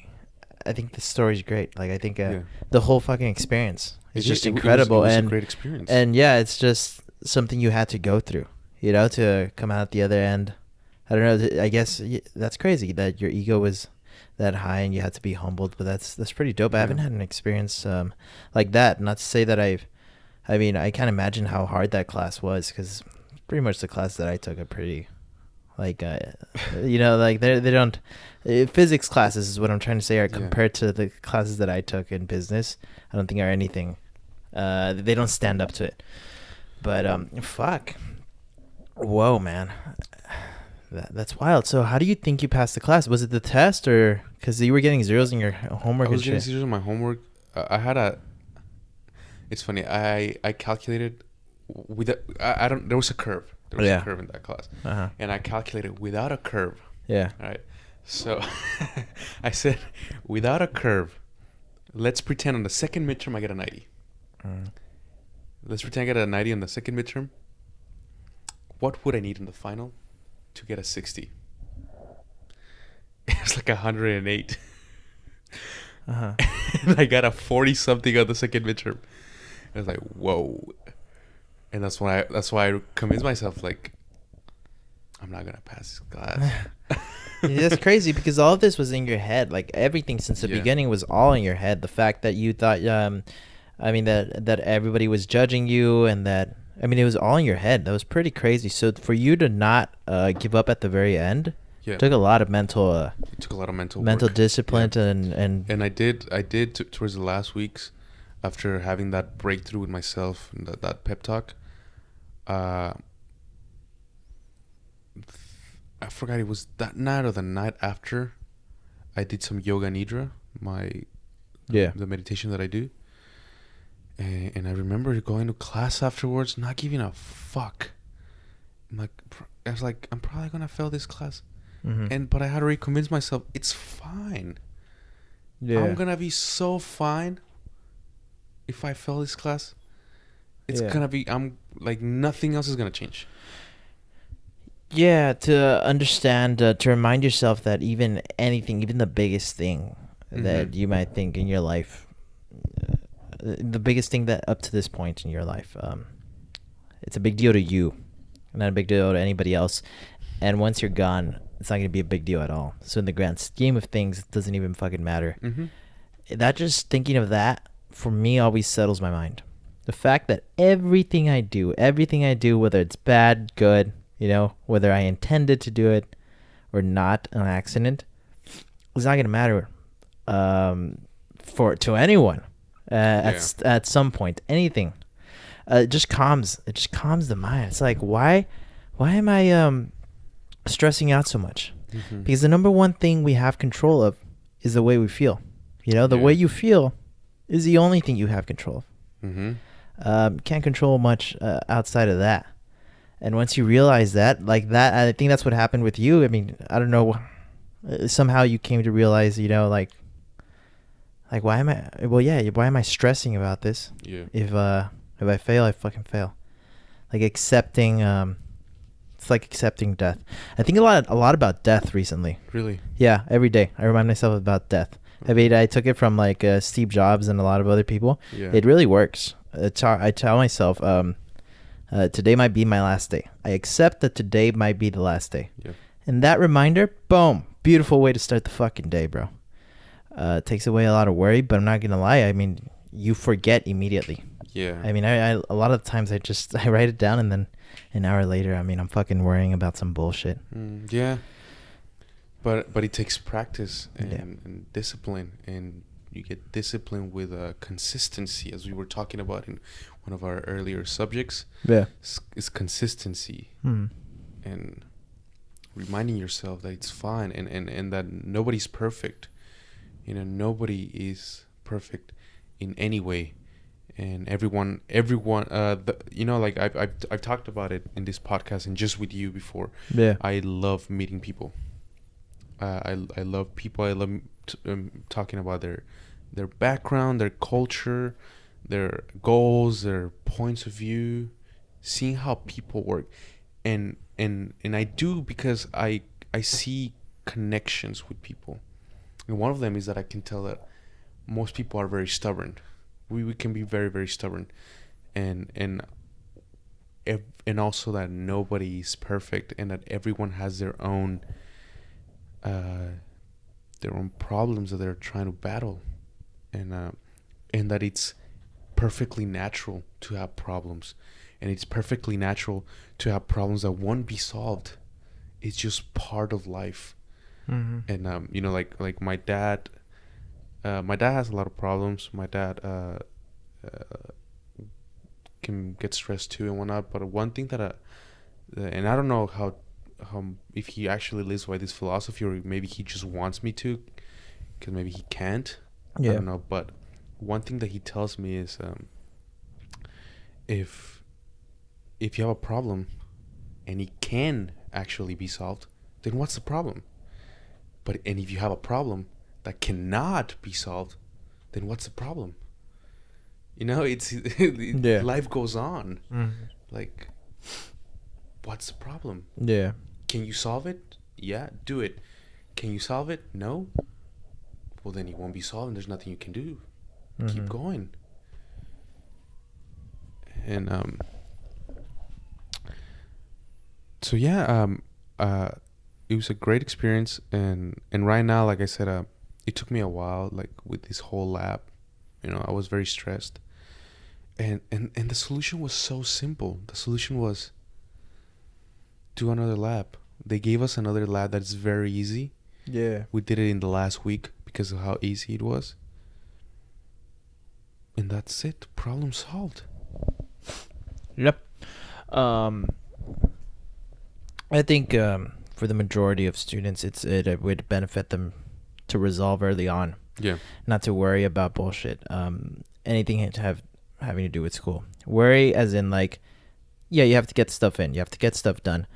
I think the story's great. Like I think uh, Yeah. the whole fucking experience is It's just it- it was- incredible, it was a and great experience. and yeah, it's just something you had to go through, you know, to come out the other end. I don't know. I guess that's crazy that your ego was that high and you had to be humbled, but that's that's pretty dope. I haven't had an experience um, like that. Not to say that I've. I mean, I can't imagine how hard that class was because pretty much the class that I took are pretty, like, uh, you know, like they they don't. Uh, physics classes is what I'm trying to say are Yeah. compared to the classes that I took in business. I don't think are anything. Uh, they don't stand up to it. But um, fuck. Whoa, man. That, that's wild. So, how do you think you passed the class? Was it the test, or because you were getting zeros in your homework I was getting shit? serious on my homework. Uh, I had a. It's funny. I I calculated with a, I, I don't. There was a curve. There was Yeah. a curve in that class, Uh huh. and I calculated without a curve. Yeah. All right. So <laughs> I said, without a curve, let's pretend on the second midterm I get a ninety. Mm. Let's pretend I get a 90 on the second midterm. What would I need in the final to get a 60? <laughs> It's like 108. Uh huh. and <laughs> I got a 40 something on the second midterm. I was like, whoa. And that's why I, that's why I convinced myself like I'm not gonna pass this class. <laughs> That's crazy because all of this was in your head. Like everything since the Yeah. beginning was all in your head. The fact that you thought, um, I mean that that everybody was judging you, and that I mean it was all in your head. That was pretty crazy. So for you to not uh, give up at the very end yeah, took a lot of mental uh, it took a lot of mental mental work. discipline Yeah. and and and I did I did t- towards the last weeks after having that breakthrough with myself and that, that pep talk uh I forgot it was that night or the night after I did some yoga nidra my yeah the meditation that I do and, and I remember going to class afterwards not giving a fuck I'm like I was like I'm probably gonna fail this class Mhm. and but I had to reconvince myself it's fine yeah I'm gonna be so fine if I fail this class. It's Yeah. gonna be I'm like nothing else is gonna change. Yeah, to understand, uh, to remind yourself that even anything, even the biggest thing that Mhm. you might think in your life, the biggest thing that up to this point in your life, um, it's a big deal to you, not a big deal to anybody else. And once you're gone, it's not going to be a big deal at all. So in the grand scheme of things, it doesn't even fucking matter. Mm-hmm. That just thinking of that for me always settles my mind. The fact that everything I do, everything I do, whether it's bad, good, you know, whether I intended to do it or not an accident, it's not gonna matter um, for to anyone uh, at Yeah. s- at some point. Anything, uh, it just calms. It just calms the mind. It's like why, why am I um, stressing out so much? Mm-hmm. Because the number one thing we have control of is the way we feel. You know, the Yeah. way you feel is the only thing you have control of. Mm-hmm. Um, can't control much uh, outside of that. And once you realize that, like that, I think that's what happened with you. I mean, I don't know. uh, Somehow you came to realize, you know, like, like why am I? Well, yeah, why am I stressing about this? Yeah. If uh, if I fail, I fucking fail. Like accepting, um, it's like accepting death. I think a lot, a lot about death recently. Really. Yeah, every day I remind myself about death. I mean, I took it from like uh, Steve Jobs and a lot of other people. Yeah. It really works. It's how I tell myself, um, uh, today might be my last day. I accept that today might be the last day. Yeah. And that reminder, boom, beautiful way to start the fucking day, bro. Uh, takes away a lot of worry, but I'm not gonna lie. I mean, you forget immediately. Yeah. I mean, I, I a lot of times I just <laughs> I write it down and then an hour later, I mean, I'm fucking worrying about some bullshit. Mm, yeah. But but it takes practice and, Yeah. and discipline, and you get discipline with uh, consistency, as we were talking about in one of our earlier subjects. Yeah. Is, is consistency Hmm. and reminding yourself that it's fine and, and, and that nobody's perfect. You know, nobody is perfect in any way. And everyone, everyone, uh, the, you know, like I've, I've, I've talked about it in this podcast and just with you before. Yeah. I love meeting people. Uh, I, I love people. I love t- um, talking about their their background, their culture, their goals, their points of view, seeing how people work, and and and I do because I I see connections with people, and one of them is that I can tell that most people are very stubborn. We we can be very very stubborn, and and ev- and also that nobody is perfect and that everyone has their own uh, their own problems that they're trying to battle. And uh, and that it's perfectly natural to have problems. And it's perfectly natural to have problems that won't be solved. It's just part of life Mm-hmm. and um, you know like like my dad uh, my dad has a lot of problems. My dad uh, uh, can get stressed too and whatnot. But one thing that I, and i don't know how how if he actually lives by this philosophy or maybe he just wants me to because maybe he can't. Yeah. i don't know. But one thing that he tells me is um, if if you have a problem and it can actually be solved then what's the problem but and if you have a problem that cannot be solved, then what's the problem? You know, it's <laughs> Yeah. life goes on. Mm-hmm. Like, what's the problem? Yeah. Can you solve it? Yeah, do it. Can you solve it? No. Well, then it won't be solved. and There's nothing you can do. Keep Mhm. going. And um. So yeah, um, uh, it was a great experience, and and right now, like I said, uh, it took me a while, like with this whole lab. You know, I was very stressed, and and and the solution was so simple. The solution was do another lab. They gave us another lab that's very easy. Yeah. We did it in the last week because of how easy it was. And that's it. Problem solved. Yep. Um, I think um, for the majority of students, it's it, would benefit them to resolve early on, Yeah. not to worry about bullshit. Um, anything to have having to do with school. Worry as in like, yeah, you have to get stuff in, you have to get stuff done,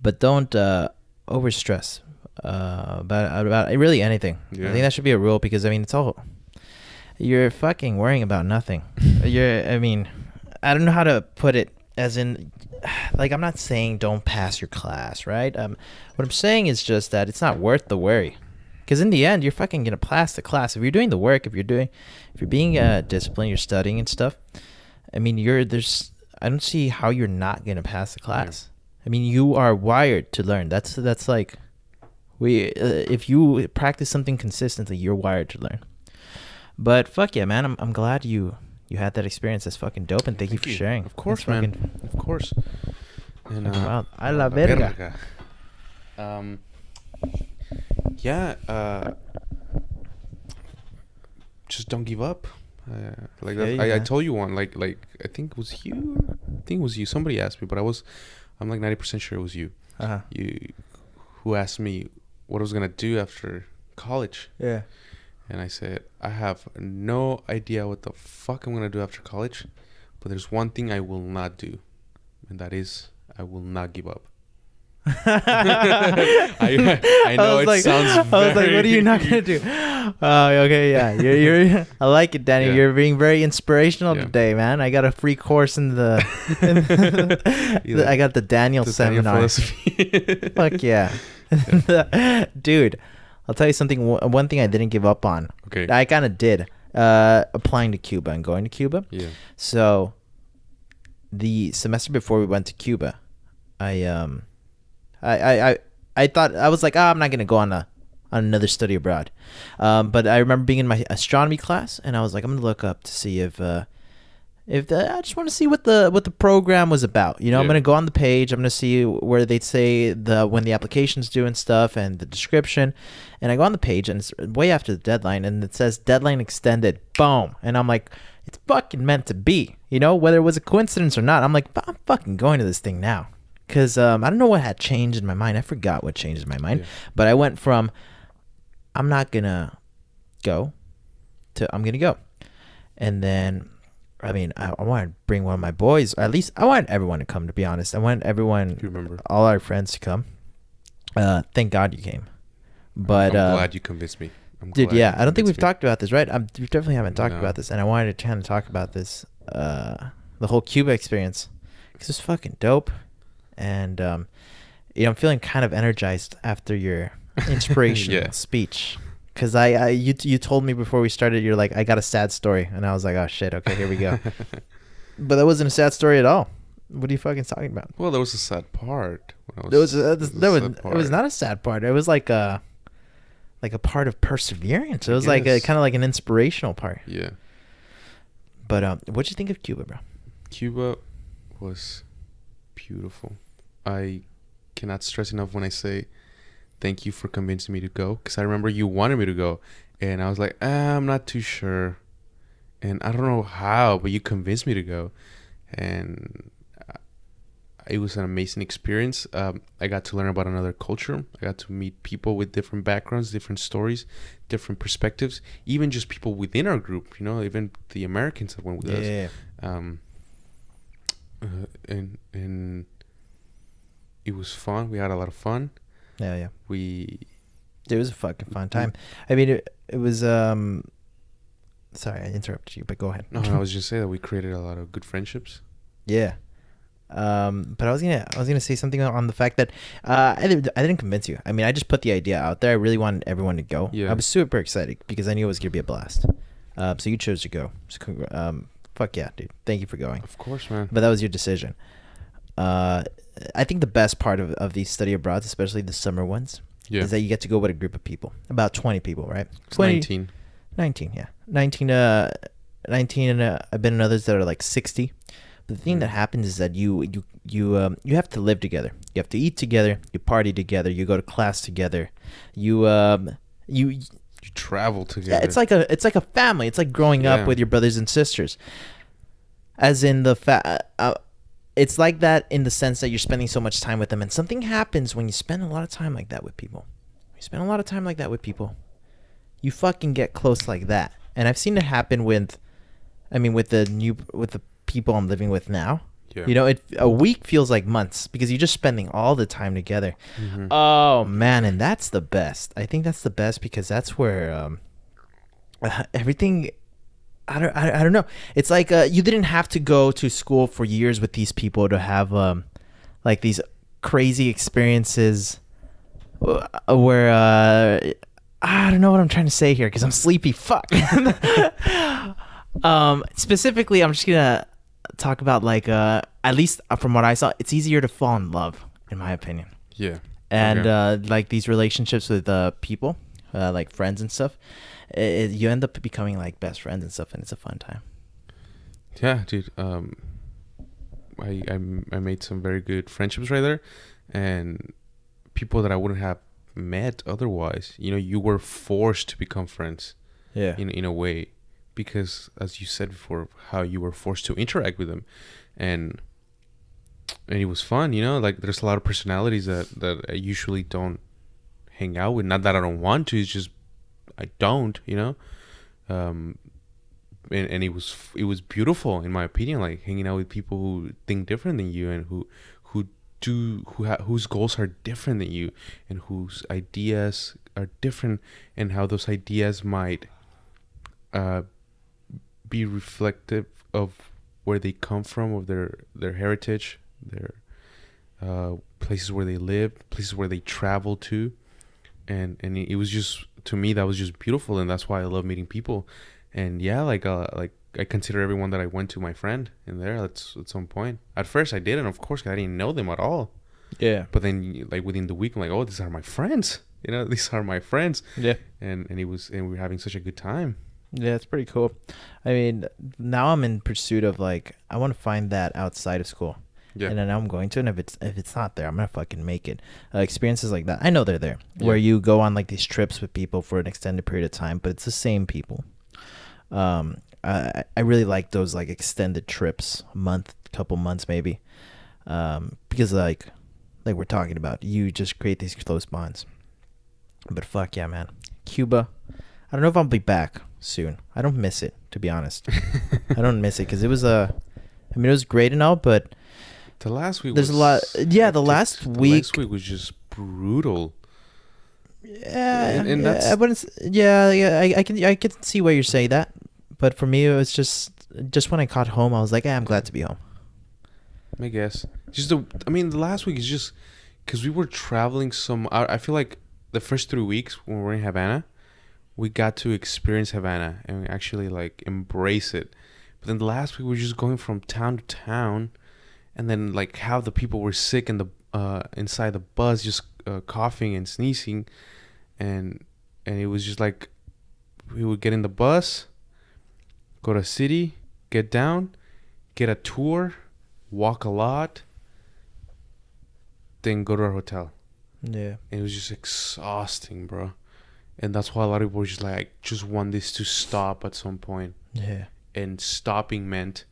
but don't uh, over stress uh, about about really anything. I think that should be a rule because I mean it's all you're fucking worrying about nothing. <laughs> you're I mean I don't know how to put it as in like I'm not saying don't pass your class, right? Um what I'm saying is just that it's not worth the worry. Cuz in the end you're fucking going to pass the class if you're doing the work, if you're doing if you're being uh disciplined, you're studying and stuff. I mean, you're there's I don't see how you're not going to pass the class. I mean, you are wired to learn. That's that's like we uh, if you practice something consistently, you're wired to learn. But fuck yeah, man! I'm I'm glad you you had that experience. That's fucking dope, and thank, you for sharing. Of course, That's man. Of course. And, uh, wild. A la verga. Um, yeah. Uh, just don't give up. Uh, like Yeah, that, I, I yeah. told you one. Like like I think it was you. I think it was you. Somebody asked me, but I was. I'm like ninety percent sure it was you. Uh-huh. You, who asked me what I was gonna do after college. Yeah. And I said, I have no idea what the fuck I'm gonna do after college, but there's one thing I will not do, and that is I will not give up. <laughs> I, I know was it like, sounds. <laughs> I was like, what are you not gonna do? Oh, <laughs> okay, yeah. You're, you're. I like it, Danny. Yeah. You're being very inspirational Yeah. today, man. I got a free course in the. Yeah. I got the Daniel The seminar. philosophy. Fuck yeah, dude. I'll tell you something. One thing I didn't give up on. okay. I kind of did. Uh, applying to Cuba and going to Cuba. yeah. So, the semester before we went to Cuba, I um, I I I, I thought I was like, oh, I'm not gonna go on a on another study abroad. Um, but I remember being in my astronomy class, and I was like, I'm gonna look up to see if uh, if the, I just want to see what the what the program was about. You know, I'm gonna go on the page. I'm gonna see where they say the when the application's due and stuff, and the description. And I go on the page, and it's way after the deadline, and it says deadline extended. Boom, and I'm like, it's fucking meant to be. You know, whether it was a coincidence or not. I'm like, I'm fucking going to this thing now. Cause um, I don't know what had changed in my mind. I forgot what changed in my mind. Yeah. But I went from I'm not gonna go to I'm gonna go, and then I mean I, I wanted to bring one of my boys. At least I want everyone to come. To be honest, I want everyone, You remember? all our friends to come. Uh, thank God you came. But I'm uh, glad you convinced me. I'm dude, yeah, I don't think we've me. talked about this, right? I'm, we definitely haven't talked No. about this, and I wanted to kind of talk about this, uh, the whole Cuba experience, because it's fucking dope, and um, you know, I'm feeling kind of energized after your <laughs> inspirational Yeah. speech, because I, I, you, you told me before we started, you're like, I got a sad story, and I was like, oh shit, okay, here we go, <laughs> but that wasn't a sad story at all. What are you fucking talking about? Well, there was a sad part. When I There was, uh, there was, a it was not a sad part. It was like a, like a part of perseverance. It was like a kind of like an inspirational part. Yeah. But um, what'd you think of Cuba, bro? Cuba was beautiful. I cannot stress enough when I say thank you for convincing me to go because I remember you wanted me to go and I was like, ah, I'm not too sure. And I don't know how, but you convinced me to go. And uh, it was an amazing experience. Um, I got to learn about another culture. I got to meet people with different backgrounds, different stories, different perspectives, even just people within our group, you know, even the Americans that went with us Yeah, um uh, and and it was fun we had a lot of fun yeah, yeah. we It was a fucking fun time. I mean, it, it was um. Sorry, I interrupted you, but go ahead. no i was <laughs> just saying that we created a lot of good friendships Yeah. Um, but I was gonna I was gonna say something on the fact that uh, I didn't I didn't convince you. I mean, I just put the idea out there. I really wanted everyone to go. Yeah. I was super excited because I knew it was gonna be a blast. Um, so you chose to go. So congr- um, fuck yeah, dude. Thank you for going. of course man But that was your decision. Uh, I think the best part of, of these study abroads, especially the summer ones, Yeah. is that you get to go with a group of people, about 20 people, right? It's 20, 19. 19, yeah. 19, uh, 19 and uh, I've been in others that are like 60. But the thing Mhm. that happens is that you you you um you have to live together. You have to eat together, you party together, you go to class together. You um you You travel together. yeah, it's like a it's like a family. It's like growing Yeah. up with your brothers and sisters. As in the fa- uh, it's like that in the sense that you're spending so much time with them, and something happens when you spend a lot of time like that with people. You spend a lot of time like that with people. You fucking get close like that, and I've seen it happen with, I mean, with the new with the people I'm living with now. yeah. You know, it a week feels like months because you're just spending all the time together. Mhm. Oh man, and that's the best. I think that's the best because that's where um, <laughs> everything. I don't. I, I don't know. It's like uh, you didn't have to go to school for years with these people to have um, like these crazy experiences, uh, where uh, I don't know what I'm trying to say here because I'm sleepy. Fuck. <laughs> um, specifically, I'm just gonna talk about like uh, at least from what I saw, it's easier to fall in love, in my opinion yeah. and Okay. uh, like these relationships with uh, people, uh, like friends and stuff, i i- you end up becoming like best friends and stuff, and it's a fun time. Yeah, dude. Um, I, I I made some very good friendships right there, and people that I wouldn't have met otherwise. You know, you were forced to become friends Yeah, in in a way, because as you said before, how you were forced to interact with them, and and it was fun. You know, like there's a lot of personalities that that I usually don't hang out with. Not that I don't want to. It's just I don't. You know. Um, and, and it was it was beautiful in my opinion like hanging out with people who think different than you and who who do who ha- whose goals are different than you and whose ideas are different and how those ideas might uh, be reflective of where they come from of their their heritage their uh, places where they live places where they travel to and and it, it was just to me that was just beautiful and that's why I love meeting people. And yeah like uh like I consider everyone that I went to my friend in there at, at some point. At first I didn't of course 'cause I didn't know them at all. Yeah, but then like within the week I'm like oh these are my friends. You know <laughs> these are my friends. Yeah, and and it was and we were having such a good time. Yeah. It's pretty cool. I mean, now I'm in pursuit of like I want to find that outside of school, yeah and then I'm going to. And if it's if it's not there, I'm gonna fucking make it. Uh, experiences like that, I know they're there, where you go on like these trips with people for an extended period of time, but it's the same people. Um, I I really like those like extended trips, a month, couple months maybe, um, because like like we're talking about, you just create these close bonds. But fuck yeah, man, Cuba. I don't know if I'll be back soon. I don't miss it, to be honest. <laughs> I don't miss it because it was a. I mean, it was great and all, but the last week There's a lot- yeah, the last the week- last week was just brutal yeah, And- and yeah, that's- I wouldn't. Yeah, yeah, I, I can, I can see why you're saying that, but for me, it was just, just when I caught home, I was like, eh, I'm glad to be home. I guess. Just the, I mean, the last week is just because we were traveling some. I, I feel like the first three weeks when we were in Havana, we got to experience Havana and we actually like embrace it. But then the last week we were just going from town to town, and then like how the people were sick in the uh inside the bus, just uh, coughing and sneezing, and and it was just like we would get in the bus, go to city, get down, get a tour walk a lot, then go to our hotel. Yeah, And it was just exhausting, bro. And that's why a lot of people were just like, I just want this to stop at some point. yeah, And stopping meant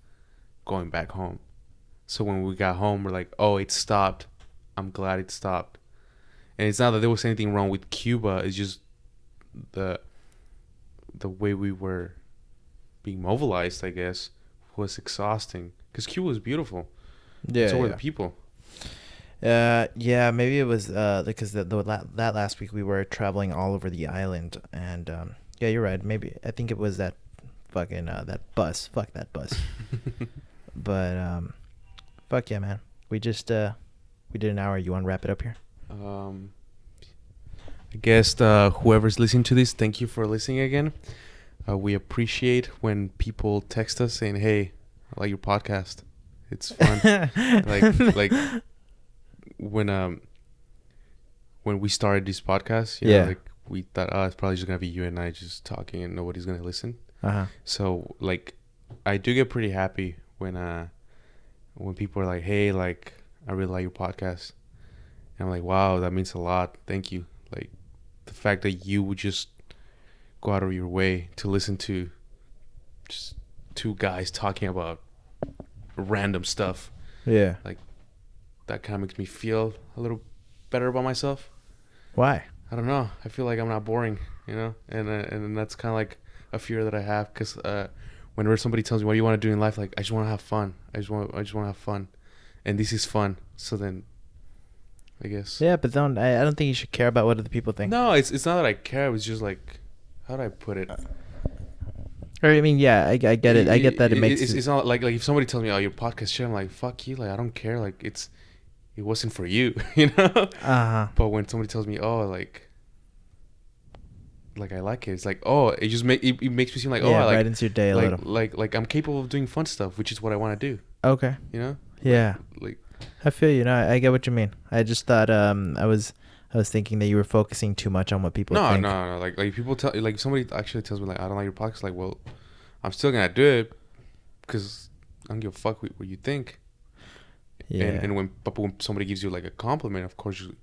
going back home. So when we got home, we're like, oh, it stopped. I'm glad it stopped. And it's not that there was anything wrong with Cuba. It's just the the way we were being mobilized, I guess, was exhausting. Because Cuba was beautiful. yeah. so were yeah. the people. Uh, yeah, maybe it was uh because the, the la- that last week we were traveling all over the island, and um, yeah, you're right. Maybe I think it was that fucking uh, that bus. Fuck that bus. <laughs> but um, fuck yeah, man. We just uh, we did an hour. You want to wrap it up here? Um, I guess uh, whoever's listening to this, thank you for listening again. Uh, we appreciate when people text us saying, "Hey, I like your podcast," It's fun. <laughs> like like when um when we started this podcast, you know, Yeah. like we thought, oh, it's probably just gonna be you and I just talking and nobody's gonna listen. uh-huh. So like I do get pretty happy when uh when people are like, Hey, like I really like your podcast. And I'm like, Wow, that means a lot. Thank you. Like the fact that you would just go out of your way to listen to just two guys talking about random stuff. Yeah. Like that kind of makes me feel a little better about myself. Why? I don't know. I feel like I'm not boring, you know, and uh, and that's kind of like a fear that I have because uh, whenever somebody tells me what do you want to do in life, like I just want to have fun. I just want I just want to have fun, and this is fun. So then, I guess. Yeah, but don't I, I don't think you should care about what other people think. No, it's it's not that I care. It was just like, how do I put it? Or I mean, yeah, I, I get it. I get that it, makes It's, it's not like like if somebody tells me, "Oh, your podcast shit," I'm like, "Fuck you!" Like I don't care. Like it's, it wasn't for you, <laughs> you know. uh-huh. But when somebody tells me, "Oh, like, like I like it," it's like, oh, it just make it, it makes me seem like, oh, yeah, I like, right into your day a like, little. like, like I'm capable of doing fun stuff, which is what I want to do. Okay. You know? Yeah. Like, I feel you. know I, I get what you mean. I just thought um I was I was thinking that you were focusing too much on what people no, think. no, no. Like, like people tell, like somebody actually tells me, like, I don't like your podcast. Like, well, I'm still gonna do it because I don't give a fuck what, what you think. Yeah. And, and when but when somebody gives you like a compliment, of course you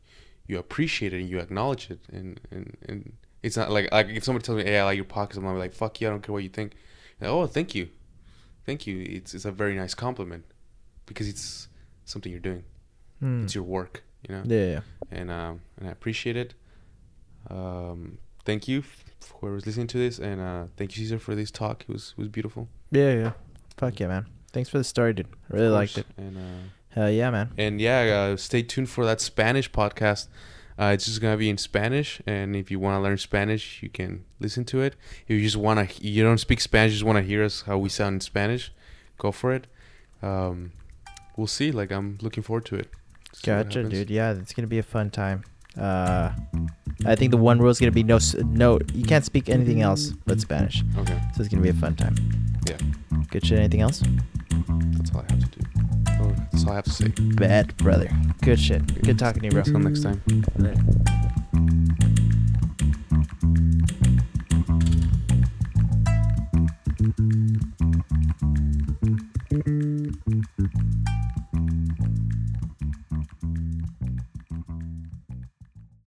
you appreciate it and you acknowledge it, and and, and it's not like like if somebody tells me, "Hey, I like your podcast," I'm gonna be like, "Fuck you, I don't care what you think." Like, oh, thank you, thank you. It's it's a very nice compliment because it's something you're doing. Hmm. It's your work, you know. Yeah, yeah. And um and I appreciate it. Um, thank you f- whoever's listening to this, and uh, thank you Caesar for this talk. It was it was beautiful. Yeah, yeah. Fuck yeah, man. Thanks for the story, dude. I really liked it. And uh, Hell yeah, man. And yeah, uh, stay tuned for that Spanish podcast. Uh, it's just gonna be in Spanish, and if you want to learn Spanish, you can listen to it. If you just wanna, you don't speak Spanish, just want to hear us how we sound in Spanish, go for it. Um, we'll see. Like I'm looking forward to it. See Gotcha, dude. Yeah, it's gonna be a fun time. Uh, I think the one rule is gonna be no, no. You can't speak anything else but Spanish. Okay, So it's gonna be a fun time. Yeah. Good shit. Anything else? That's all I have to do. That's all I have to say. Bad brother. Good shit. Good talking to you, bro. Until next time. Later.